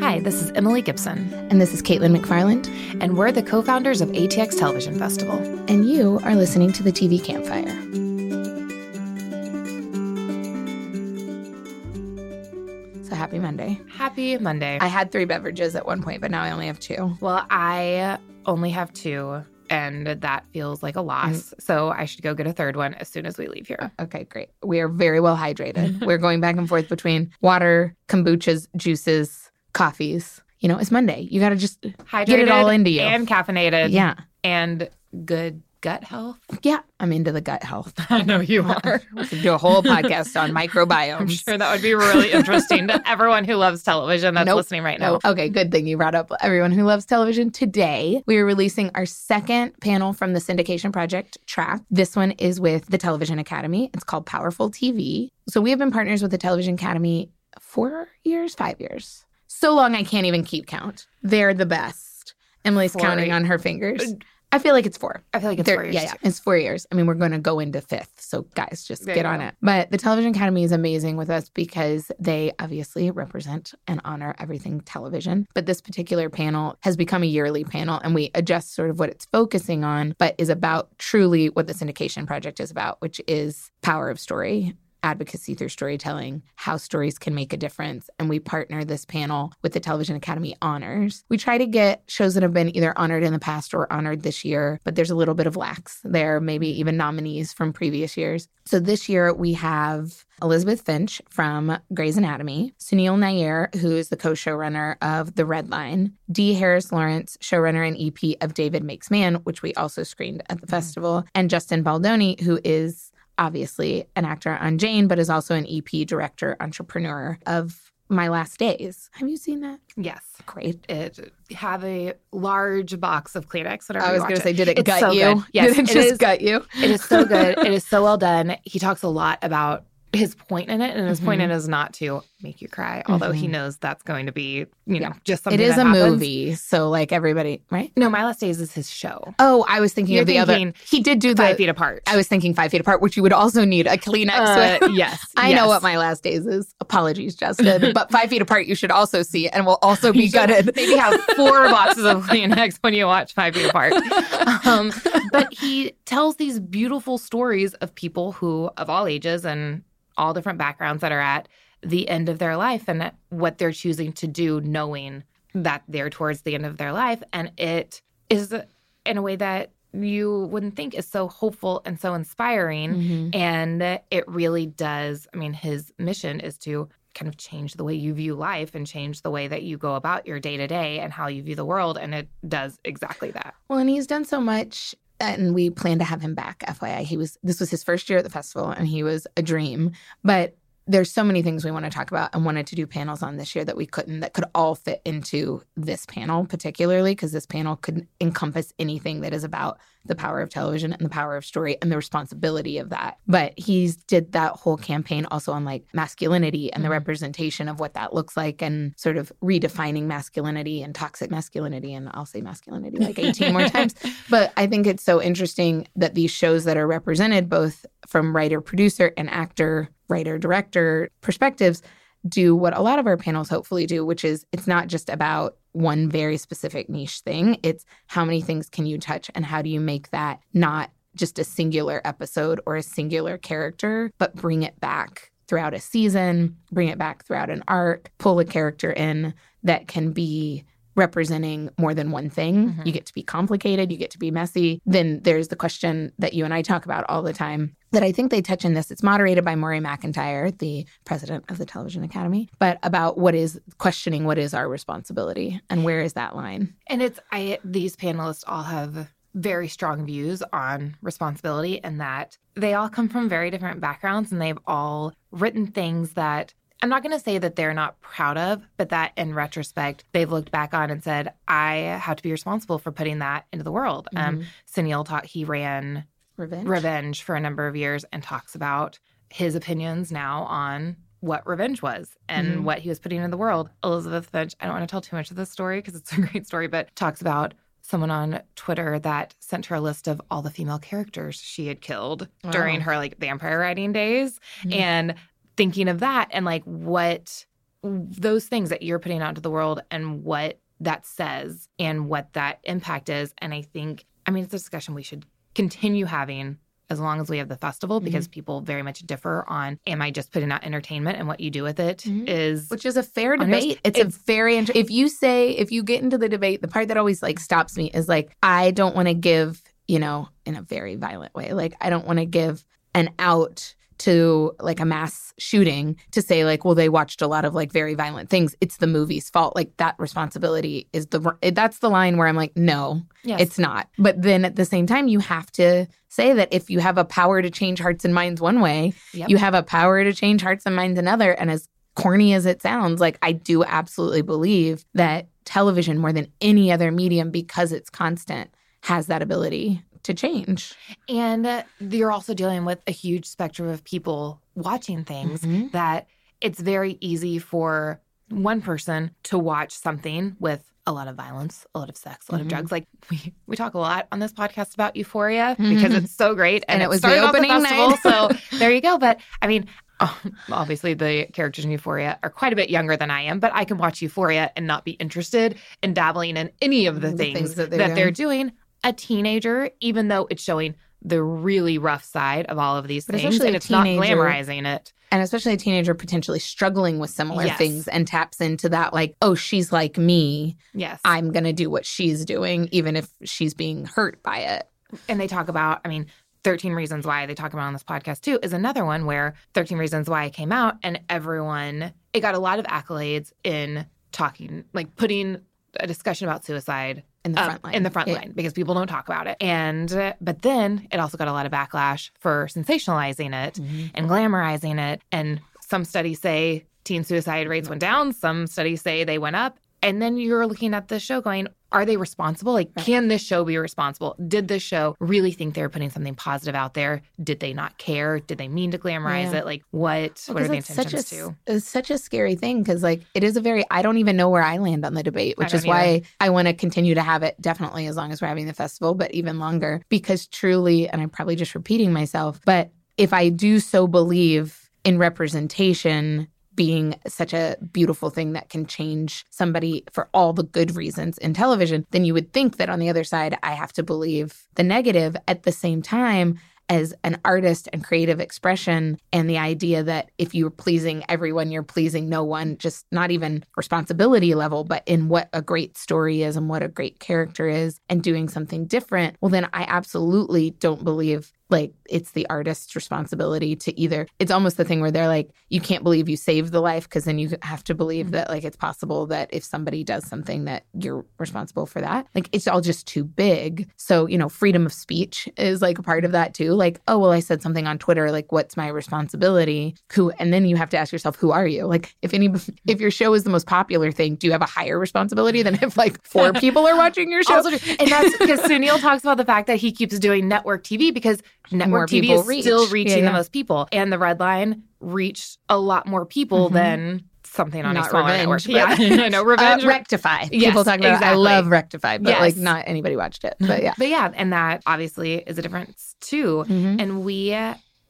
Hi, this is Emily Gibson, And this is Caitlin McFarland, and we're the co founders of ATX Television Festival. and you are listening to the TV Campfire. So happy Monday. Happy Monday. I had three beverages at one point, but now I only have two. well, I only have two, and that feels like a mm-hmm. loss. So I should go get a third one as soon as we leave here. Okay, great. We are very well hydrated. We're going back and forth between water, kombuchas, juices, coffees. You know, it's Monday. You got to just, Hydrated Get it all into you. And caffeinated. yeah. And good gut health. Yeah, I'm into the gut health. I know you are. We could do a whole podcast on microbiome. I'm sure that would be really interesting to everyone who loves television that's Nope. listening right now. No. Okay, good thing you brought up everyone who loves television. Today, we are releasing our second panel from the syndication project track. This one is with the Television Academy. It's called Powerful TV. So we have been partners with the Television Academy four years, five years. So long I can't even keep count. They're the best. Emily's counting on her fingers. Uh, I feel like it's four. I feel like it's They're- four years. Yeah, yeah, it's four years. I mean, we're going to go into fifth. So, guys, just There get on go. it. But the Television Academy is amazing with us because they obviously represent and honor everything television. But this particular panel has become a yearly panel, and we adjust sort of what it's focusing on, but is about truly what the syndication project is about, which is power of story. Advocacy through storytelling, how stories can make a difference. And we partner this panel with the Television Academy Honors. We try to get shows that have been either honored in the past or honored this year, but there's a little bit of lax there, maybe mm-hmm. even nominees from previous years. So this year we have Elizabeth Finch from Grey's Anatomy, Sunil Nair, who is the co showrunner of The Red Line, Dee Harris Lawrence, showrunner and EP of David Makes Man, which we also screened at the mm-hmm. festival, and Justin Baldoni, who is obviously an actor on Jane, but is also an EP director, entrepreneur of My Last Days. Have you seen that? Yes. Great. It have a large box of Kleenex. Whenever I was going to say, did it It's gut so you? good. Yes, did it it just is. gut you? It is so good. it is so well done. He talks a lot about his point in it, and his point in it is not to make you cry, although he Mhm. knows that's going to be, you know, Yeah. just something It is a happens. movie, so like everybody, right? No, My Last Days is his show. Oh, I was thinking You're of the other. He did do Five the. feet apart. I was thinking five feet apart, which you would also need a Kleenex Uh, with. yes. I know what my last days is. Apologies, Justin. but five feet apart, you should also see, and will also be gutted. Maybe have four boxes of Kleenex when you watch Five Feet Apart. Um, but he tells these beautiful stories of people who, of all ages and all different backgrounds, that are at the end of their life and what they're choosing to do, knowing that they're towards the end of their life. And it is in a way that you wouldn't think is so hopeful and so inspiring. Mhm. And it really does. I mean, his mission is to kind of change the way you view life and change the way that you go about your day to day and how you view the world. And it does exactly that. Well, and he's done so much, and we plan to have him back. FYI, he was this was his first year at the festival, and he was a dream. But there's so many things we want to talk about and wanted to do panels on this year that we couldn't that could all fit into this panel particularly because this panel could encompass anything that is about the power of television and the power of story and the responsibility of that. But he's did that whole campaign also on like masculinity and the Mhm. representation of what that looks like and sort of redefining masculinity and toxic masculinity. And i'll say masculinity like 18 more times. But I think it's so interesting that these shows that are represented, both from writer, producer, and actor, writer, director perspectives, do what a lot of our panels hopefully do, which is it's not just about one very specific niche thing. It's how many things can you touch and how do you make that not just a singular episode or a singular character, but bring it back throughout a season, bring it back throughout an arc, pull a character in that can be representing more than one thing. Mhm. You get to be complicated, you get to be messy. Then there's the question that you and I talk about all the time that I think they touch in this. It's moderated by Maury McIntyre, the president of the Television Academy, but about what is questioning what is our responsibility and where is that line? And it's I these panelists all have very strong views on responsibility and that they all come from very different backgrounds and they've all written things that I'm not going to say that they're not proud of, but that in retrospect, they've looked back on and said, I have to be responsible for putting that into the world. Um, Sunil taught he ran Revenge. Revenge for a number of years and talks about his opinions now on what revenge was and Mhm. what he was putting in the world. Elizabeth Finch, I don't want to tell too much of this story because it's a great story, but talks about someone on Twitter that sent her a list of all the female characters she had killed during her like vampire writing days. Mhm. And thinking of that and like what those things that you're putting out into the world and what that says and what that impact is. And I think, I mean, it's a discussion we should continue having as long as we have the festival mm-hmm. because people very much differ on am I just putting out entertainment and what you do with it mm-hmm. is which is a fair debate. It's, it's- a very inter- if you say if you get into the debate, the part that always like stops me is like I don't want to give, you know, in a very violent way. Like I don't want to give an out to like a mass shooting to say like well they watched a lot of like very violent things it's the movie's fault like that responsibility is the eh, that's the line where i'm like no yes. it's not. But then at the same time, you have to say that if you have a power to change hearts and minds one way, Yep. you have a power to change hearts and minds another. And as corny as it sounds, like I do absolutely believe that television, more than any other medium, because it's constant, has that ability to change. And uh, you're also dealing with a huge spectrum of people watching things Mhm. that it's very easy for one person to watch something with a lot of violence, a lot of sex, a lot Mhm. of drugs. Like we, we talk a lot on this podcast about Euphoria because Mhm. it's so great, And it was the opening festival, night. so there you go. But I mean, oh, obviously the characters in Euphoria are quite a bit younger than I am, but I can watch Euphoria and not be interested in dabbling in any of the, The things, things that that they're they're, doing. A teenager, even though it's showing the really rough side of all of these But things, and it's not glamorizing it. And especially a teenager potentially struggling with similar Yes. things and taps into that, like, oh, she's like me. Yes, I'm going to do what she's doing, even if she's being hurt by it. and they talk about, I mean, 13 Reasons Why they talk about on this podcast too is another one where 13 Reasons Why came out and everyone, it got a lot of accolades in talking, like putting a discussion about suicide In the um, front line. in the front Yeah. line because people don't talk about it. And, uh, but then it also got a lot of backlash for sensationalizing it Mhm. and glamorizing it. And some studies say teen suicide rates went down, some studies say they went up. And then you're looking at the show going, are they responsible? Like, Right. can this show be responsible? Did this show really think they were putting something positive out there? Did they not care? Did they mean to glamorize Yeah. it? Like, what? Well, what are the it's such a, intentions to? It's such a scary thing because, like, it is a very, I don't even know where I land on the debate, which is don't why I want to continue to have it definitely as long as we're having the festival, but even longer because truly, and I'm probably just repeating myself, but if I do so believe in representation being such a beautiful thing that can change somebody for all the good reasons in television, then you would think that on the other side, I have to believe the negative. At the same time, as an artist and creative expression, and the idea that if you're pleasing everyone, you're pleasing no one, just not even responsibility level, but in what a great story is and what a great character is, and doing something different, well, then I absolutely don't believe like it's the artist's responsibility to either it's almost the thing where they're like you can't believe you saved the life because then you have to believe mm. that like it's possible that if somebody does something that you're responsible for that like it's all just too big. So you know freedom of speech is like a part of that too. Like oh well i said something on twitter like what's my responsibility? Who and then you have to ask yourself who are you? Like if any if your show is the most popular thing do you have a higher responsibility than if like four people are watching your show? Also, and that's because Sunil talks about the fact that he keeps doing network TV because network TV people is reach. still reaching yeah. the most people, and the Red Line reached a lot more people Mhm. than something on Not a smaller Revenge, network. Yeah, I know Uh, rectify. Yes, People talk about. it. I love rectify, but Yes. like not anybody watched it. But yeah. but yeah, and that obviously is a difference too. Mhm. And we,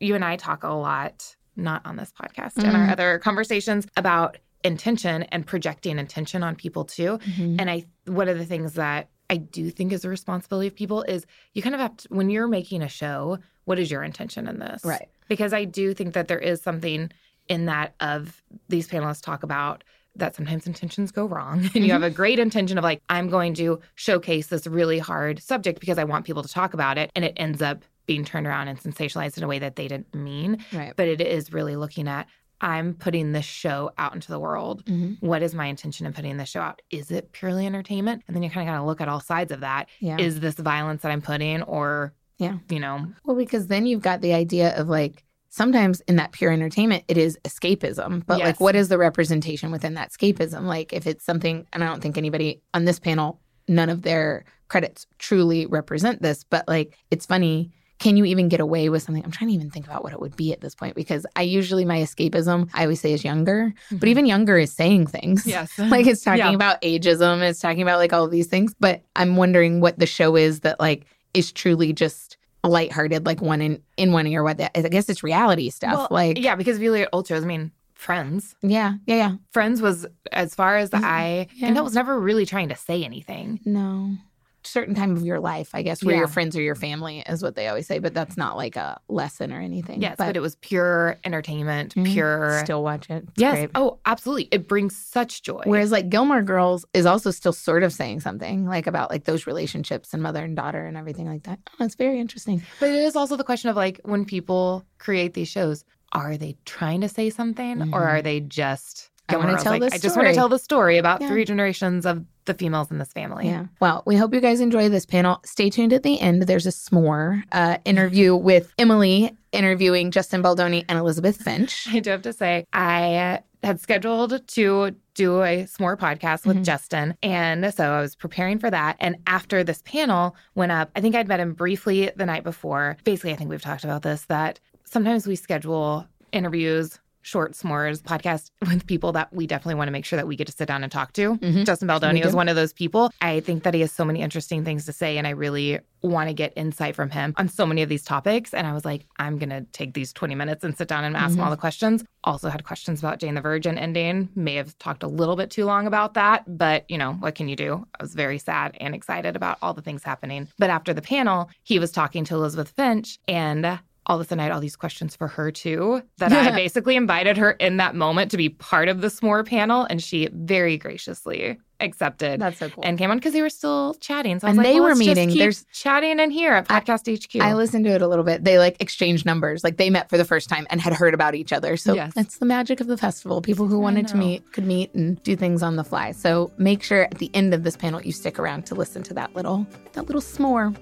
you and I talk a lot, not on this podcast, in Mhm. our other conversations about intention and projecting intention on people too. Mhm. And I, one of the things that I do think is a responsibility of people is you kind of have to, when you're making a show, what is your intention in this? Right. Because I do think that there is something in that of these panelists talk about that sometimes intentions go wrong and you have mm-hmm. a great intention of like i'm going to showcase this really hard subject because i want people to talk about it and it ends up being turned around and sensationalized in a way that they didn't mean Right. but it is really looking at i'm putting this show out into the world Mhm. what is my intention in putting this show out is it purely entertainment and then you kind of got to look at all sides of that. Yeah. Is this violence that i'm putting or Yeah. you know well, because then you've got the idea of like sometimes in that pure entertainment, it is escapism. But like, what is the representation within that escapism? Like, if it's something, and I don't think anybody on this panel, none of their credits truly represent this. But like, it's funny. Can you even get away with something? I'm trying to even think about what it would be at this point because I usually my escapism I always say is younger, but even younger is saying things. yes like it's talking Yeah. about ageism it's talking about like all of these things but i'm wondering what the show is that like is truly just lighthearted, like one in in one ear. What that I guess it's reality stuff. Well, like yeah, because if you look at shows, I mean, Friends. yeah, yeah, yeah. Friends was as far as the Mhm. eye, Yeah. and that was never really trying to say anything. No. Certain time of your life, I guess, where your friends or your family is what they always say, but that's not like a lesson or anything. Yes, but, it was pure entertainment, Mhm. pure. still watch it. It's yes. great. Oh, absolutely. It brings such joy. Whereas like Gilmore Girls is also still sort of saying something like about like those relationships and mother and daughter and everything like that. Oh, it's very interesting. But it is also the question of like when people create these shows, are they trying to say something or Mhm. are they just I wanna tell like, this I just want to tell the story about Yeah. three generations of the females in this family. Yeah. Well, we hope you guys enjoy this panel. Stay tuned at the end. There's a s'more uh, interview with Emily interviewing Justin Baldoni and Elizabeth Finch. I do have to say, I had scheduled to do a s'more podcast with Mhm. Justin. And so I was preparing for that. And after this panel went up, I think I'd met him briefly the night before. Basically, I think we've talked about this that sometimes we schedule interviews. Short s'mores podcast with people that we definitely want to make sure that we get to sit down and talk to. Mhm. Justin Baldoni was one of those people. I think that he has so many interesting things to say, and I really want to get insight from him on so many of these topics. And I was like, I'm going to take these 20 minutes and sit down and ask him Mhm. all the questions. Also, had questions about Jane the Virgin ending. May have talked a little bit too long about that, but you know, what can you do? I was very sad and excited about all the things happening. But after the panel, he was talking to Elizabeth Finch and all of a sudden I had all these questions for her too. That I basically invited her in that moment to be part of the s'more panel, and she very graciously accepted That's so cool. and came on because they were still chatting. So I was And like, they well, were meeting. There's- chatting in here at I- Podcast HQ. I listened to it a little bit. They like exchanged numbers. Like they met for the first time and had heard about each other. So Yes. that's the magic of the festival. People who wanted to meet could meet and do things on the fly. So make sure at the end of this panel you stick around to listen to that little that little s'more.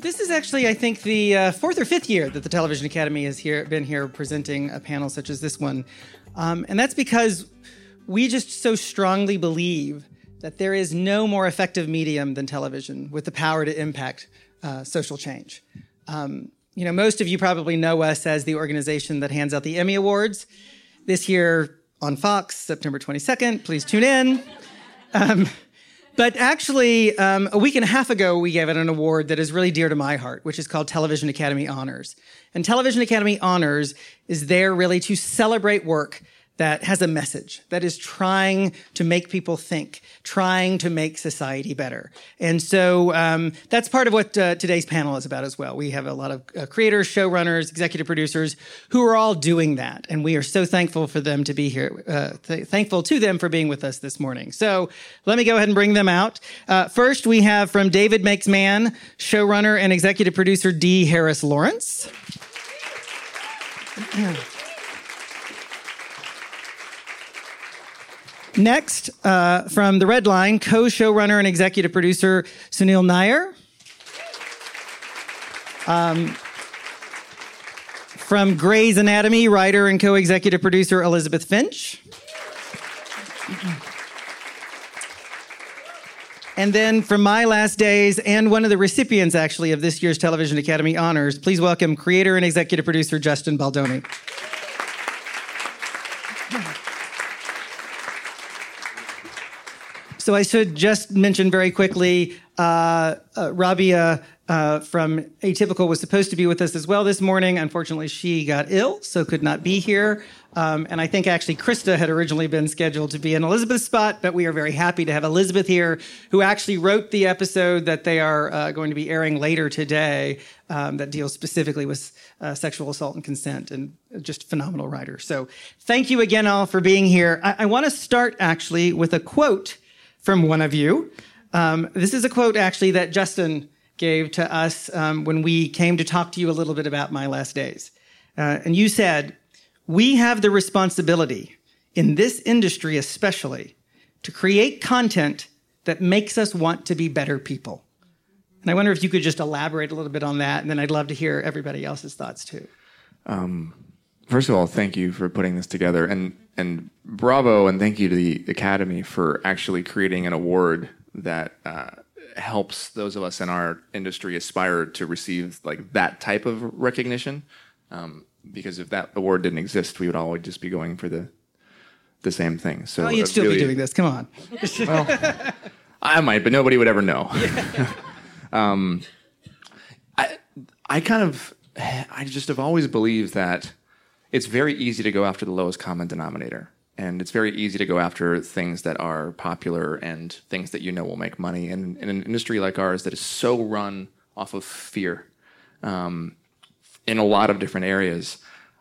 This is actually, I think, the uh, fourth or fifth year that the Television Academy has here been here presenting a panel such as this one, um, and that's because we just so strongly believe that there is no more effective medium than television with the power to impact uh, social change. Um, you know, most of you probably know us as the organization that hands out the Emmy Awards. This year on Fox, September 22nd. Please tune in. Um, but actually, um, a week and a half ago, we gave it an award that is really dear to my heart, which is called Television Academy Honors. And Television Academy Honors is there really to celebrate work that has a message, that is trying to make people think, trying to make society better. And so um, that's part of what uh, today's panel is about as well. We have a lot of uh, creators, showrunners, executive producers who are all doing that. And we are so thankful for them to be here, uh, th- thankful to them for being with us this morning. So let me go ahead and bring them out. Uh, first, we have from David Makes Man, showrunner and executive producer Dee Harris Lawrence. Next, uh, from The Red Line, co showrunner and executive producer Sunil Nair. Um, from Grey's Anatomy, writer and co executive producer Elizabeth Finch. And then from my last days, and one of the recipients actually of this year's Television Academy Honors, please welcome creator and executive producer Justin Baldoni. So I should just mention very quickly, uh, uh, Robia uh, from Atypical was supposed to be with us as well this morning. Unfortunately, she got ill, so could not be here. Um, and I think actually Krista had originally been scheduled to be in Elizabeth's spot, but we are very happy to have Elizabeth here, who actually wrote the episode that they are uh, going to be airing later today um, that deals specifically with uh, sexual assault and consent, and just phenomenal writer. So thank you again all for being here. I, I want to start actually with a quote from one of you. Um, this is a quote actually that Justin gave to us um, when we came to talk to you a little bit about my last days. Uh, and you said, We have the responsibility, in this industry especially, to create content that makes us want to be better people. And I wonder if you could just elaborate a little bit on that, and then I'd love to hear everybody else's thoughts too. First of all, thank you for putting this together, and and bravo, and thank you to the Academy for actually creating an award that uh, helps those of us in our industry aspire to receive like that type of recognition. Um, because if that award didn't exist, we would always just be going for the the same thing. So Oh, you'd still really- be doing this. Come on. I might, but nobody would ever know. um, I, I kind of, I just have always believed that it's very easy to go after the lowest common denominator. And it's very easy to go after things that are popular and things that you know will make money. And in an industry like ours that is so run off of fear um, in a lot of different areas,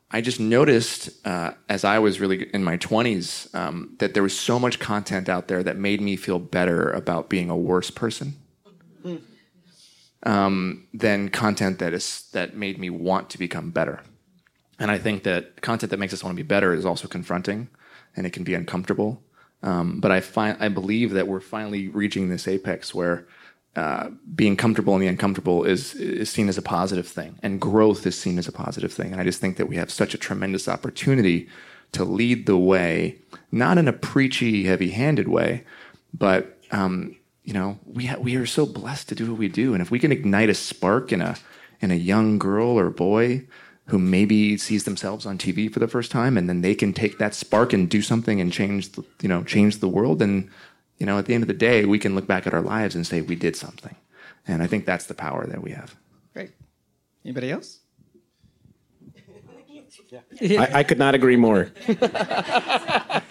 I just noticed uh, as I was really in my 20s um, that there was so much content out there that made me feel better about being a worse person um, than content that is that made me want to become better. And I think that content that makes us want to be better is also confronting, and it can be uncomfortable. Um, but I find I believe that we're finally reaching this apex where uh, being comfortable in the uncomfortable is is seen as a positive thing, and growth is seen as a positive thing. And I just think that we have such a tremendous opportunity to lead the way, not in a preachy, heavy-handed way, but um, you know, we ha- we are so blessed to do what we do, and if we can ignite a spark in a in a young girl or boy who maybe sees themselves on TV for the first time, and then they can take that spark and do something and change, the, you know, change the world. And you know, at the end of the day, we can look back at our lives and say we did something. And I think that's the power that we have. Great. Anybody else? I, I could not agree more.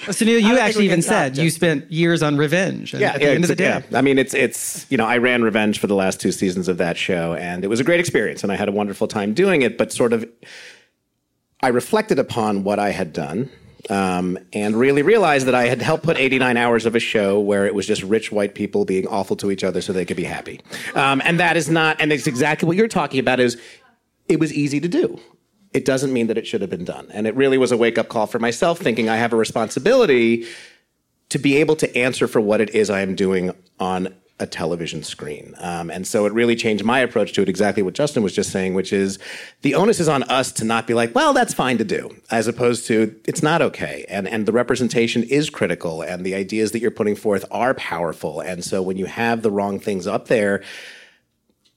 Sunil, you think actually even said stop, you spent years on Revenge. And at the end of the day, yeah. I mean, it's it's you know, I ran Revenge for the last two seasons of that show, and it was a great experience, and I had a wonderful time doing it. But sort of, I reflected upon what I had done. Um, and really realized that I had helped put 89 hours of a show where it was just rich white people being awful to each other so they could be happy. Um, and that is not, and it's exactly what you're talking about is it was easy to do. It doesn't mean that it should have been done. And it really was a wake up call for myself thinking I have a responsibility to be able to answer for what it is I am doing on a television screen. Um, and so it really changed my approach to it, exactly what Justin was just saying, which is the onus is on us to not be like, well, that's fine to do, as opposed to it's not okay. And, and the representation is critical, and the ideas that you're putting forth are powerful. And so when you have the wrong things up there,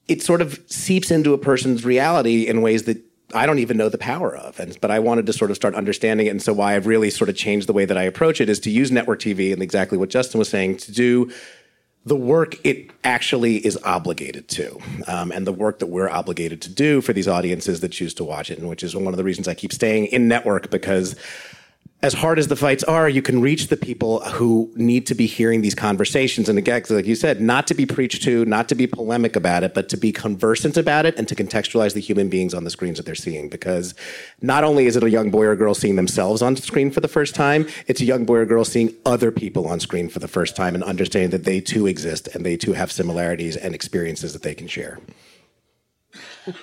it sort of seeps into a person's reality in ways that I don't even know the power of. And but I wanted to sort of start understanding it. And so why I've really sort of changed the way that I approach it is to use network TV and exactly what Justin was saying to do the work it actually is obligated to, um, and the work that we're obligated to do for these audiences that choose to watch it, and which is one of the reasons I keep staying in network because as hard as the fights are, you can reach the people who need to be hearing these conversations. And again, like you said, not to be preached to, not to be polemic about it, but to be conversant about it and to contextualize the human beings on the screens that they're seeing. Because not only is it a young boy or girl seeing themselves on screen for the first time, it's a young boy or girl seeing other people on screen for the first time and understanding that they too exist and they too have similarities and experiences that they can share.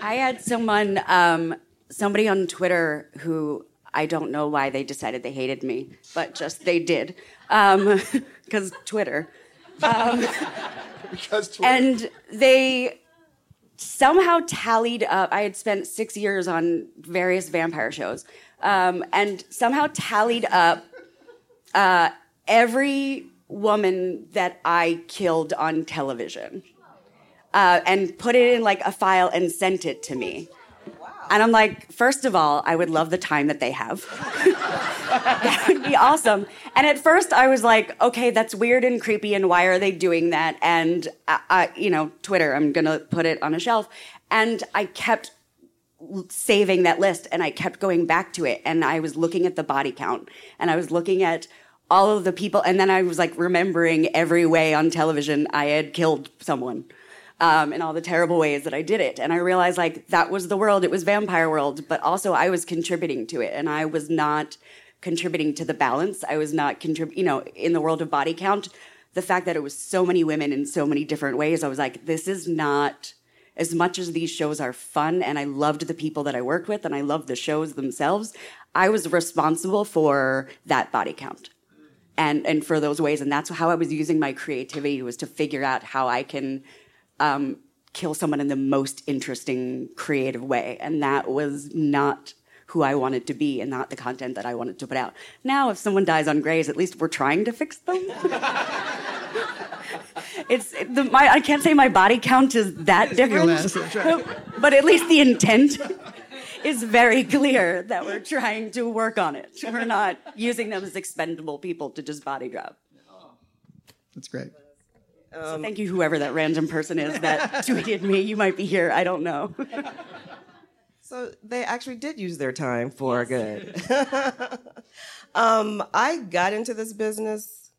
I had someone, um, somebody on Twitter who I don't know why they decided they hated me, but just they did, because Twitter. Um, And they somehow tallied up. I had spent six years on various vampire shows, um, and somehow tallied up uh, every woman that I killed on television, uh, and put it in like a file and sent it to me. And I'm like, first of all, I would love the time that they have. that would be awesome. And at first, I was like, okay, that's weird and creepy, and why are they doing that? And I, I, you know, Twitter, I'm gonna put it on a shelf. And I kept saving that list, and I kept going back to it, and I was looking at the body count, and I was looking at all of the people, and then I was like remembering every way on television I had killed someone um, and all the terrible ways that I did it. And I realized like that was the world, it was vampire world, but also I was contributing to it and I was not contributing to the balance. I was not contributing, you know, in the world of body count, the fact that it was so many women in so many different ways, I was like, this is not as much as these shows are fun and I loved the people that I worked with and I loved the shows themselves, I was responsible for that body count. And, and for those ways, and that's how I was using my creativity was to figure out how I can um, kill someone in the most interesting, creative way. And that was not who I wanted to be and not the content that I wanted to put out. Now, if someone dies on Grey's, at least we're trying to fix them. it's the, my, I can't say my body count is that different, but at least the intent is very clear that we're trying to work on it. We're not using them as expendable people to just body drop. That's great. So thank you, whoever that random person is that tweeted me. You might be here. I don't know. So they actually did use their time for good. um, I got into this business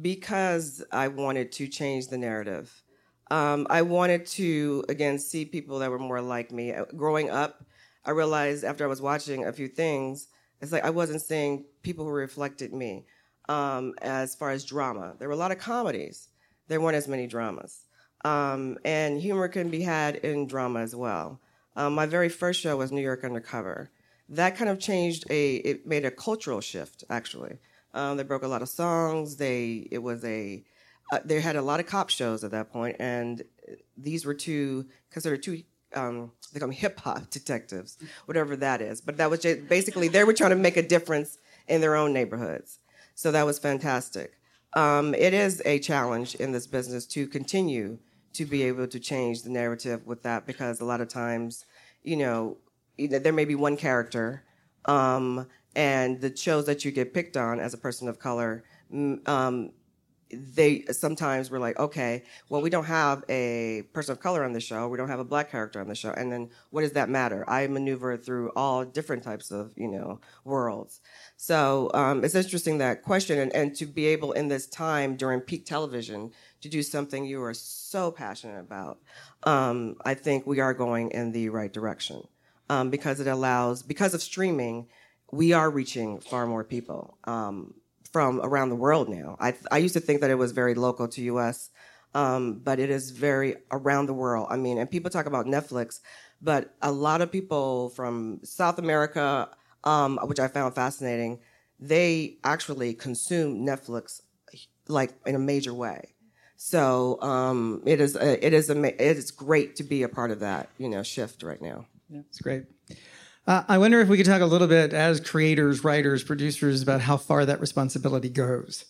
because I wanted to change the narrative. Um, I wanted to, again, see people that were more like me. Uh, Growing up, I realized after I was watching a few things, it's like I wasn't seeing people who reflected me um, as far as drama. There were a lot of comedies, there weren't as many dramas. Um, and humor can be had in drama as well. Um, my very first show was New York Undercover. That kind of changed a, it made a cultural shift actually. Um, they broke a lot of songs. They, it was a, uh, they had a lot of cop shows at that point, and these were two considered two. Um, they call them hip hop detectives, whatever that is. But that was just, basically they were trying to make a difference in their own neighborhoods. So that was fantastic. Um, it is a challenge in this business to continue to be able to change the narrative with that because a lot of times, you know, there may be one character, um, and the shows that you get picked on as a person of color, um, they sometimes were like, okay, well, we don't have a person of color on the show, we don't have a black character on the show, and then what does that matter? I maneuver through all different types of you know worlds. So um, it's interesting that question, and, and to be able in this time during peak television to do something you are so passionate about, um, I think we are going in the right direction um, because it allows, because of streaming, we are reaching far more people um, from around the world now. I, I used to think that it was very local to U.S., um, but it is very around the world. I mean, and people talk about Netflix, but a lot of people from South America, um, which I found fascinating, they actually consume Netflix like in a major way. So um, it is a, it is a, it is great to be a part of that you know shift right now. Yeah, it's great. Uh, I wonder if we could talk a little bit as creators, writers, producers about how far that responsibility goes.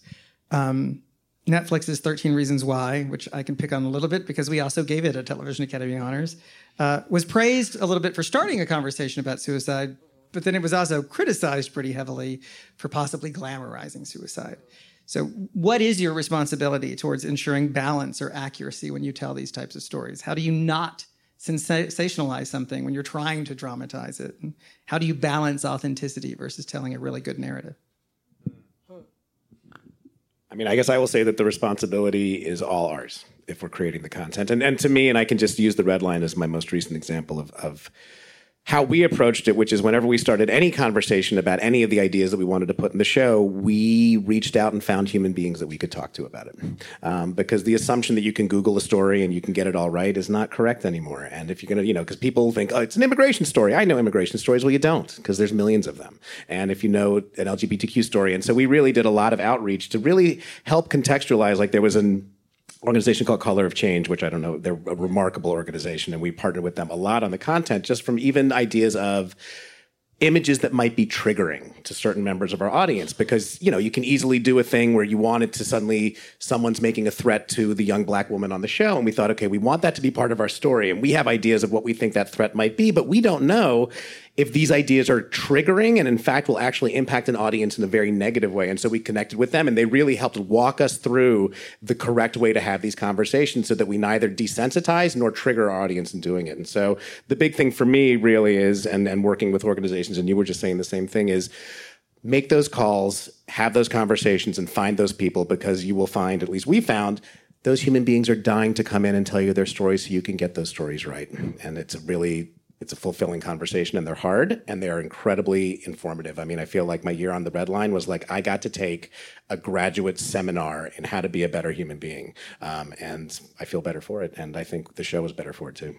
Um, Netflix's 13 Reasons Why, which I can pick on a little bit because we also gave it a Television Academy Honors, uh, was praised a little bit for starting a conversation about suicide, but then it was also criticized pretty heavily for possibly glamorizing suicide. So, what is your responsibility towards ensuring balance or accuracy when you tell these types of stories? How do you not sensationalize something when you're trying to dramatize it? And how do you balance authenticity versus telling a really good narrative? I mean, I guess I will say that the responsibility is all ours if we're creating the content. And, and to me, and I can just use the red line as my most recent example of, of how we approached it, which is whenever we started any conversation about any of the ideas that we wanted to put in the show, we reached out and found human beings that we could talk to about it. Um, because the assumption that you can Google a story and you can get it all right is not correct anymore. And if you're going to, you know, because people think, oh, it's an immigration story. I know immigration stories. Well, you don't, because there's millions of them. And if you know an LGBTQ story. And so we really did a lot of outreach to really help contextualize, like there was an organization called Color of Change, which I don't know, they're a remarkable organization, and we partnered with them a lot on the content, just from even ideas of images that might be triggering to certain members of our audience. Because you know you can easily do a thing where you want it to suddenly someone's making a threat to the young black woman on the show and we thought okay we want that to be part of our story and we have ideas of what we think that threat might be but we don't know if these ideas are triggering and in fact will actually impact an audience in a very negative way. And so we connected with them and they really helped walk us through the correct way to have these conversations so that we neither desensitize nor trigger our audience in doing it. And so the big thing for me really is, and, and working with organizations, and you were just saying the same thing, is make those calls, have those conversations, and find those people because you will find, at least we found, those human beings are dying to come in and tell you their stories so you can get those stories right. And it's a really it's a fulfilling conversation and they're hard and they are incredibly informative. I mean, I feel like my year on the red line was like I got to take a graduate seminar in how to be a better human being. Um, and I feel better for it. And I think the show was better for it too.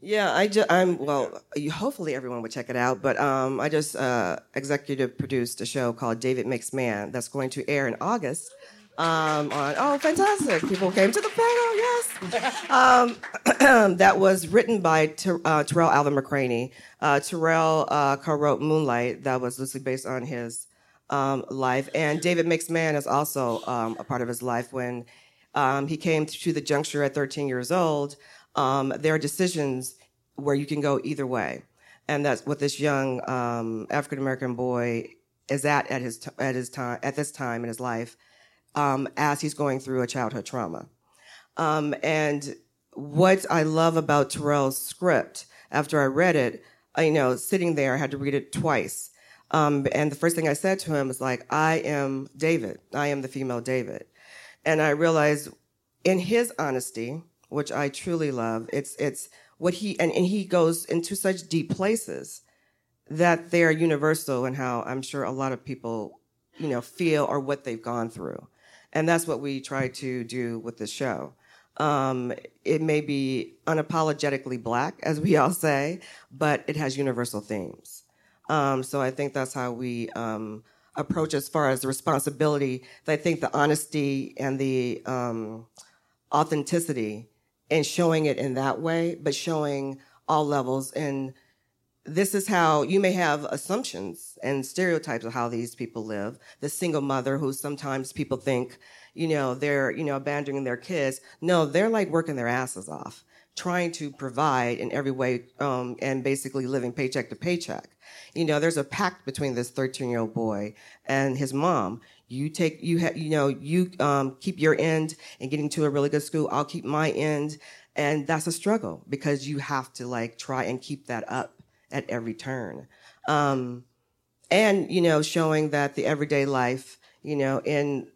Yeah, I just, I'm, well, you, hopefully everyone would check it out, but um, I just uh, executive produced a show called David Makes Man that's going to air in August um, on oh fantastic. People came to the panel yes. Um, that was written by Ter- uh, Tarell Alvin McCraney. Uh, Tarell uh, co-wrote Moonlight. That was loosely based on his um, life. And David Man is also um, a part of his life when um, he came to the juncture at 13 years old. Um, there are decisions where you can go either way. And that's what this young African American boy is at at his t- at his time at this time in his life um, as he's going through a childhood trauma. Um, and what I love about Tarell's script, after I read it, I, you know, sitting there, I had to read it twice. Um, and the first thing I said to him was like, I am David. I am the female David. And I realized in his honesty, which I truly love, it's, it's what he, and, and he goes into such deep places that they're universal and how I'm sure a lot of people, you know, feel or what they've gone through. And that's what we try to do with the show. Um, it may be unapologetically black, as we all say, but it has universal themes. Um, so I think that's how we um, approach as far as the responsibility. I think the honesty and the um, authenticity and showing it in that way, but showing all levels and this is how you may have assumptions and stereotypes of how these people live. The single mother who sometimes people think, you know, they're, you know, abandoning their kids. No, they're like working their asses off, trying to provide in every way, um, and basically living paycheck to paycheck. You know, there's a pact between this 13 year old boy and his mom. You take, you have, you know, you, um, keep your end in getting to a really good school. I'll keep my end. And that's a struggle because you have to like try and keep that up at every turn. Um, and, you know, showing that the everyday life, you know, in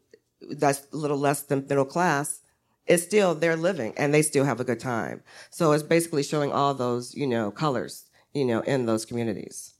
that's a little less than middle class, is still they're living and they still have a good time. So it's basically showing all those, you know, colors, you know, in those communities.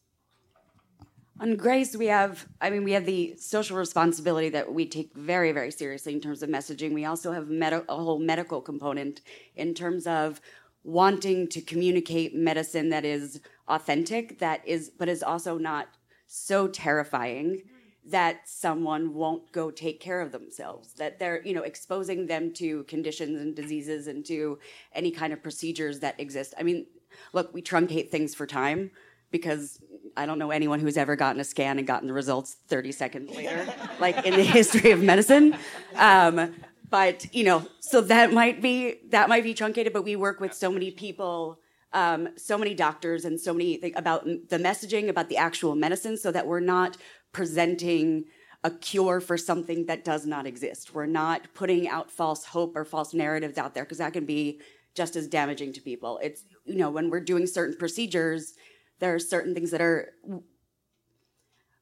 On Grey's, we have, I mean, we have the social responsibility that we take very, very seriously in terms of messaging. We also have med- a whole medical component in terms of wanting to communicate medicine that is authentic that is but is also not so terrifying that someone won't go take care of themselves that they're you know exposing them to conditions and diseases and to any kind of procedures that exist. I mean look we truncate things for time because i don't know anyone who's ever gotten a scan and gotten the results 30 seconds later like in the history of medicine. Um, but you know so that might be that might be truncated but we work with so many people um, so many doctors and so many about the messaging about the actual medicine so that we're not presenting a cure for something that does not exist. We're not putting out false hope or false narratives out there because that can be just as damaging to people. It's you know when we're doing certain procedures there are certain things that are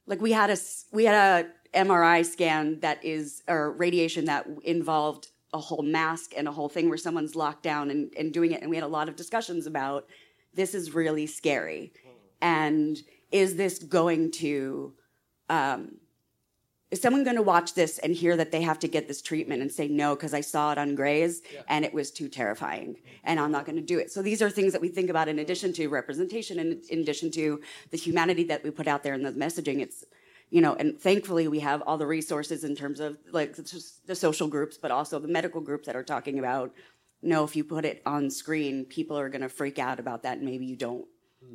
like we had a we had a MRI scan that is or radiation that involved a whole mask and a whole thing where someone's locked down and, and doing it and we had a lot of discussions about this is really scary. And is this going to um, is someone going to watch this and hear that they have to get this treatment and say no because i saw it on Grey's yeah. and it was too terrifying and i'm not going to do it. So these are things that we think about in addition to representation and in addition to the humanity that we put out there in the messaging. It's you know, and thankfully we have all the resources in terms of like the social groups, but also the medical groups that are talking about, no, if you put it on screen, people are going to freak out about that, and maybe you don't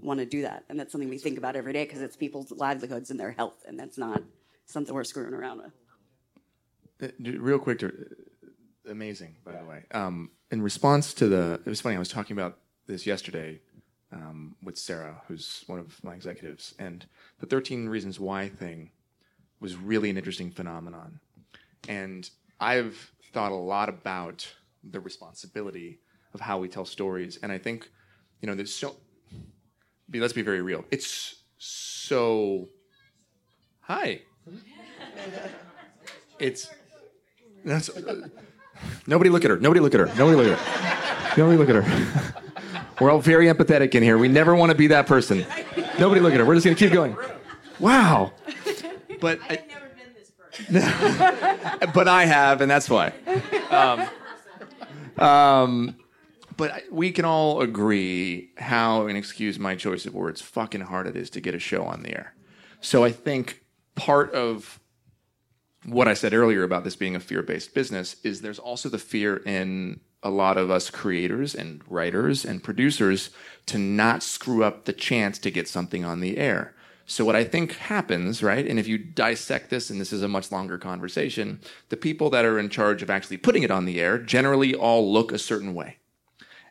want to do that. And that's something we think about every day because it's people's livelihoods and their health, and that's not something we're screwing around with. Uh, real quick, to, amazing, by the way. Um, in response to the, it was funny. I was talking about this yesterday um, with Sarah, who's one of my executives, and the 13 Reasons Why thing was really an interesting phenomenon. And I've thought a lot about the responsibility of how we tell stories. And I think, you know, there's so, let's be very real. It's so, hi. It's, that's, uh, nobody look at her. Nobody look at her. Nobody look at her. Nobody look at her. We're all very empathetic in here. We never want to be that person. Nobody look at her. We're just going to keep going. Wow. But I, have never been this person. but I have, and that's why. Um, um, but we can all agree how, and excuse my choice of words, fucking hard it is to get a show on the air. So I think part of what I said earlier about this being a fear based business is there's also the fear in a lot of us creators and writers and producers to not screw up the chance to get something on the air. So what I think happens, right? And if you dissect this, and this is a much longer conversation, the people that are in charge of actually putting it on the air generally all look a certain way,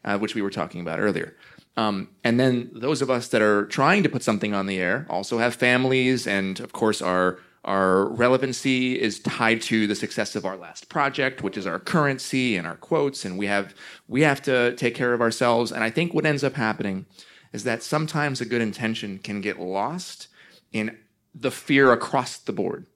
uh, which we were talking about earlier. Um, and then those of us that are trying to put something on the air also have families and, of course, are our relevancy is tied to the success of our last project, which is our currency and our quotes, and we have we have to take care of ourselves. And I think what ends up happening is that sometimes a good intention can get lost in the fear across the board.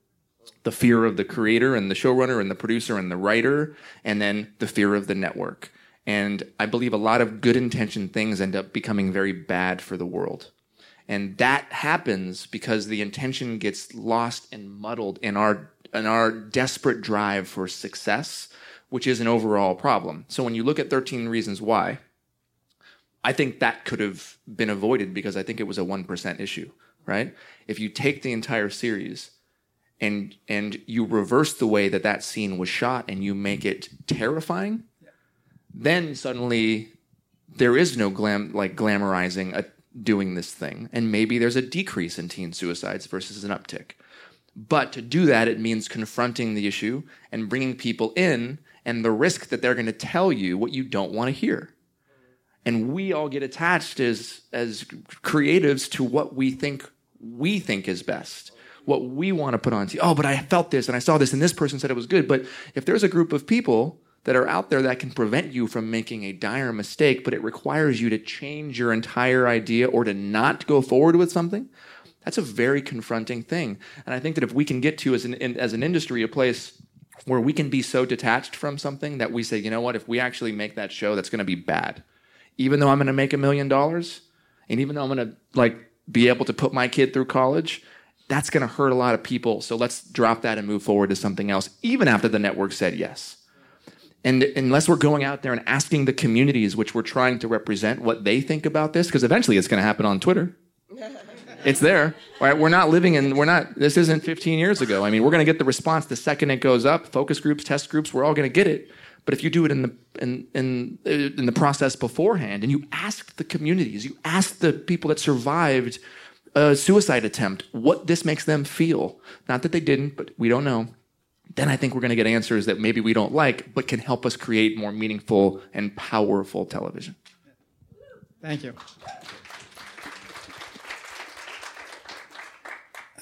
The fear of the creator and the showrunner and the producer and the writer, and then the fear of the network. And I believe a lot of good intention things end up becoming very bad for the world. And that happens because the intention gets lost and muddled in our in our desperate drive for success, which is an overall problem. So when you look at 13 reasons why, I think that could have been avoided because I think it was a 1% issue, right? If you take the entire series and and you reverse the way that that scene was shot and you make it terrifying, then suddenly there is no glam like glamorizing a doing this thing. And maybe there's a decrease in teen suicides versus an uptick. But to do that, it means confronting the issue and bringing people in and the risk that they're going to tell you what you don't want to hear. And we all get attached as, as creatives to what we think we think is best, what we want to put on. Oh, but I felt this and I saw this and this person said it was good. But if there's a group of people that are out there that can prevent you from making a dire mistake, but it requires you to change your entire idea or to not go forward with something. That's a very confronting thing. And I think that if we can get to, as an, in, as an industry, a place where we can be so detached from something that we say, you know what, if we actually make that show, that's going to be bad. Even though I'm going to make a million dollars, and even though I'm going to like be able to put my kid through college, that's going to hurt a lot of people. So let's drop that and move forward to something else, even after the network said yes. And unless we're going out there and asking the communities which we're trying to represent what they think about this, because eventually it's going to happen on Twitter. It's there, right? We're not living in, we're not, this isn't 15 years ago. I mean, we're going to get the response the second it goes up. Focus groups, test groups, we're all going to get it. But if you do it in the, in, in, uh, in the process beforehand and you ask the communities, you ask the people that survived a suicide attempt what this makes them feel. Not that they didn't, but we don't know then I think we're going to get answers that maybe we don't like, but can help us create more meaningful and powerful television. Thank you.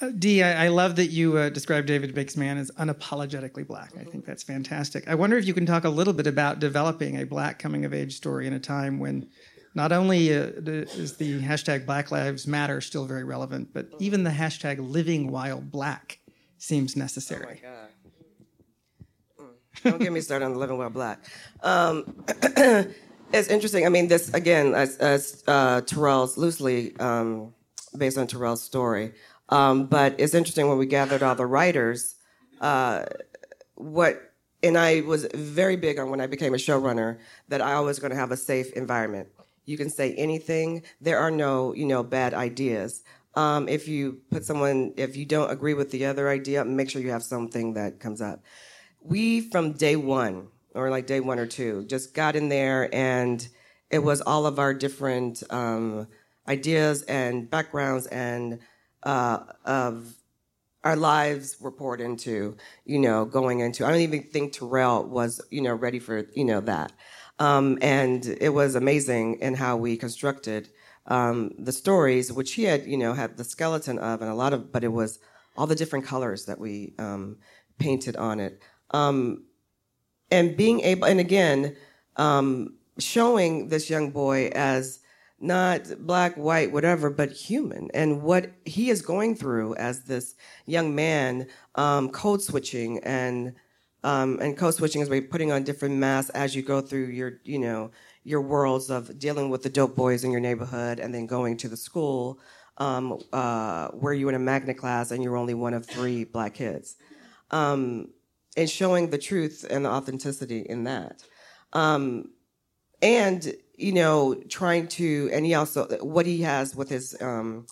Uh, Dee, I, I love that you uh, described David Makes Man as unapologetically black. I think that's fantastic. I wonder if you can talk a little bit about developing a black coming of age story in a time when not only uh, is the hashtag Black Lives Matter still very relevant, but even the hashtag Living While Black seems necessary. Oh don't get me started on the living while black. Um, it's interesting. I mean, this again, as, as uh, Tarell's loosely um, based on Tarell's story, um, but it's interesting when we gathered all the writers. Uh, what and I was very big on when I became a showrunner that I always going to have a safe environment. You can say anything. There are no, you know, bad ideas. Um, if you put someone, if you don't agree with the other idea, make sure you have something that comes up we from day one or like day one or two just got in there and it was all of our different um, ideas and backgrounds and uh, of our lives were poured into you know going into. I don't even think Tarell was you know ready for you know that. Um, and it was amazing in how we constructed um, the stories which he had you know had the skeleton of and a lot of but it was all the different colors that we um, painted on it um, and being able, and again, um, showing this young boy as not black, white, whatever, but human, and what he is going through as this young man, um, code switching and um, and code switching is putting on different masks as you go through your, you know, your worlds of dealing with the dope boys in your neighborhood, and then going to the school um, uh, where you're in a magnet class and you're only one of three black kids. Um, and showing the truth and the authenticity in that. Um, and, you know, trying to, and he also, what he has with his, um,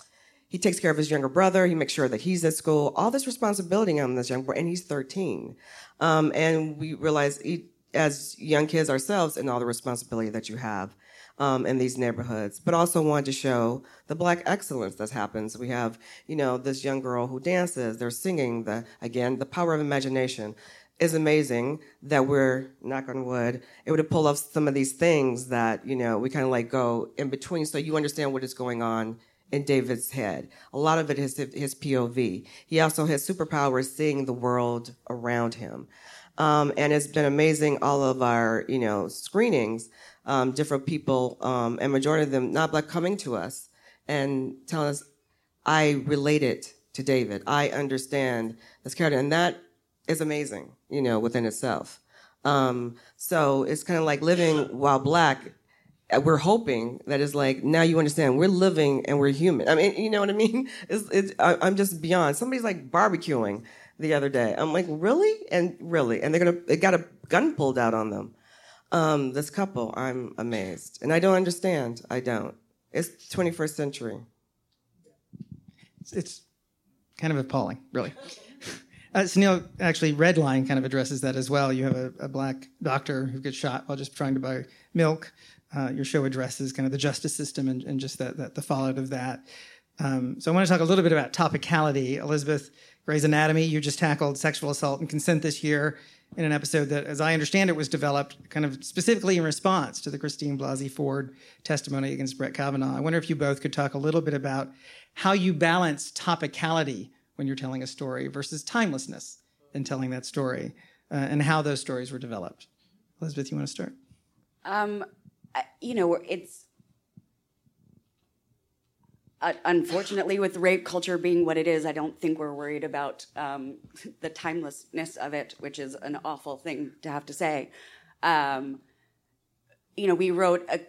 he takes care of his younger brother. He makes sure that he's at school. All this responsibility on this young boy, and he's 13. Um, and we realize he, as young kids ourselves and all the responsibility that you have um, in these neighborhoods, but also wanted to show the black excellence that happens. We have, you know, this young girl who dances, they're singing, the again, the power of imagination is amazing that we're, knock on wood, able to pull off some of these things that, you know, we kind of like go in between so you understand what is going on in David's head. A lot of it is his POV. He also has superpowers seeing the world around him. Um, and it's been amazing. All of our, you know, screenings, um, different people, um, and majority of them not black, coming to us and telling us, "I related to David. I understand this character," and that is amazing, you know, within itself. Um, so it's kind of like living while black. Uh, we're hoping that it's like now you understand we're living and we're human. I mean, you know what I mean? It's, it's I, I'm just beyond. Somebody's like barbecuing the other day. I'm like, really? And really? And they're gonna, they got a gun pulled out on them. Um, this couple, I'm amazed. And I don't understand. I don't. It's 21st century. It's, it's kind of appalling, really. Uh, Sunil, actually, Redline kind of addresses that as well. You have a, a black doctor who gets shot while just trying to buy milk. Uh, your show addresses kind of the justice system and, and just that, that, the fallout of that. Um, so I want to talk a little bit about topicality. Elizabeth, Grey's Anatomy, you just tackled sexual assault and consent this year in an episode that, as I understand it, was developed kind of specifically in response to the Christine Blasey Ford testimony against Brett Kavanaugh. I wonder if you both could talk a little bit about how you balance topicality when you're telling a story versus timelessness in telling that story uh, and how those stories were developed. Elizabeth, you want to start? Um, you know, it's uh, unfortunately, with rape culture being what it is, I don't think we're worried about um, the timelessness of it, which is an awful thing to have to say. Um, you know, we wrote a,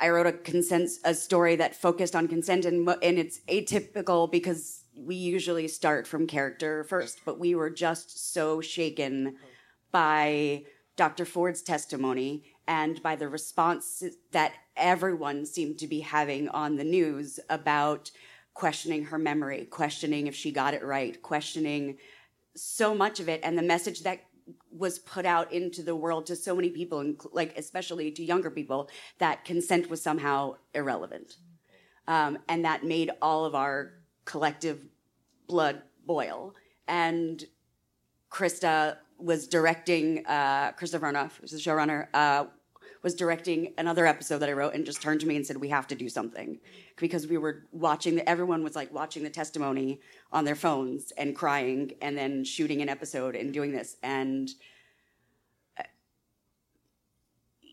I wrote a consent, a story that focused on consent, and and it's atypical because we usually start from character first, but we were just so shaken by Dr. Ford's testimony and by the response that everyone seemed to be having on the news about questioning her memory, questioning if she got it right, questioning so much of it, and the message that was put out into the world to so many people, like especially to younger people, that consent was somehow irrelevant, um, and that made all of our collective blood boil. And Krista was directing uh, Krista Vernoff, who's the showrunner, uh, was directing another episode that I wrote and just turned to me and said, "We have to do something," because we were watching. The, everyone was like watching the testimony on their phones and crying, and then shooting an episode and doing this. And uh,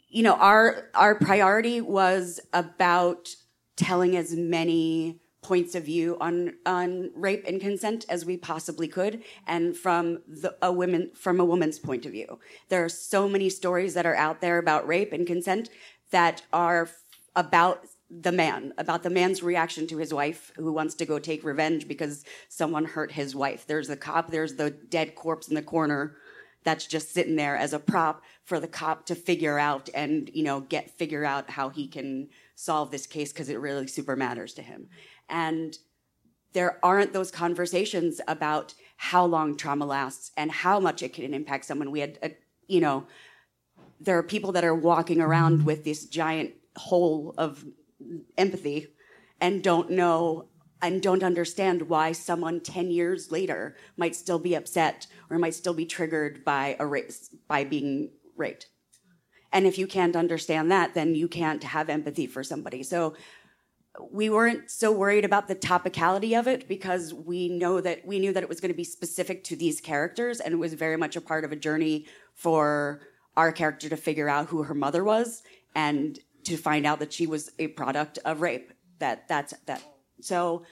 you know, our our priority was about telling as many points of view on on rape and consent as we possibly could and from the, a woman from a woman's point of view. There are so many stories that are out there about rape and consent that are f- about the man about the man's reaction to his wife who wants to go take revenge because someone hurt his wife. There's the cop there's the dead corpse in the corner that's just sitting there as a prop for the cop to figure out and you know get figure out how he can solve this case because it really super matters to him and there aren't those conversations about how long trauma lasts and how much it can impact someone. We had, a, you know, there are people that are walking around with this giant hole of empathy and don't know and don't understand why someone 10 years later might still be upset or might still be triggered by a race by being raped and if you can't understand that then you can't have empathy for somebody so we weren't so worried about the topicality of it because we know that we knew that it was going to be specific to these characters and it was very much a part of a journey for our character to figure out who her mother was and to find out that she was a product of rape that that's that so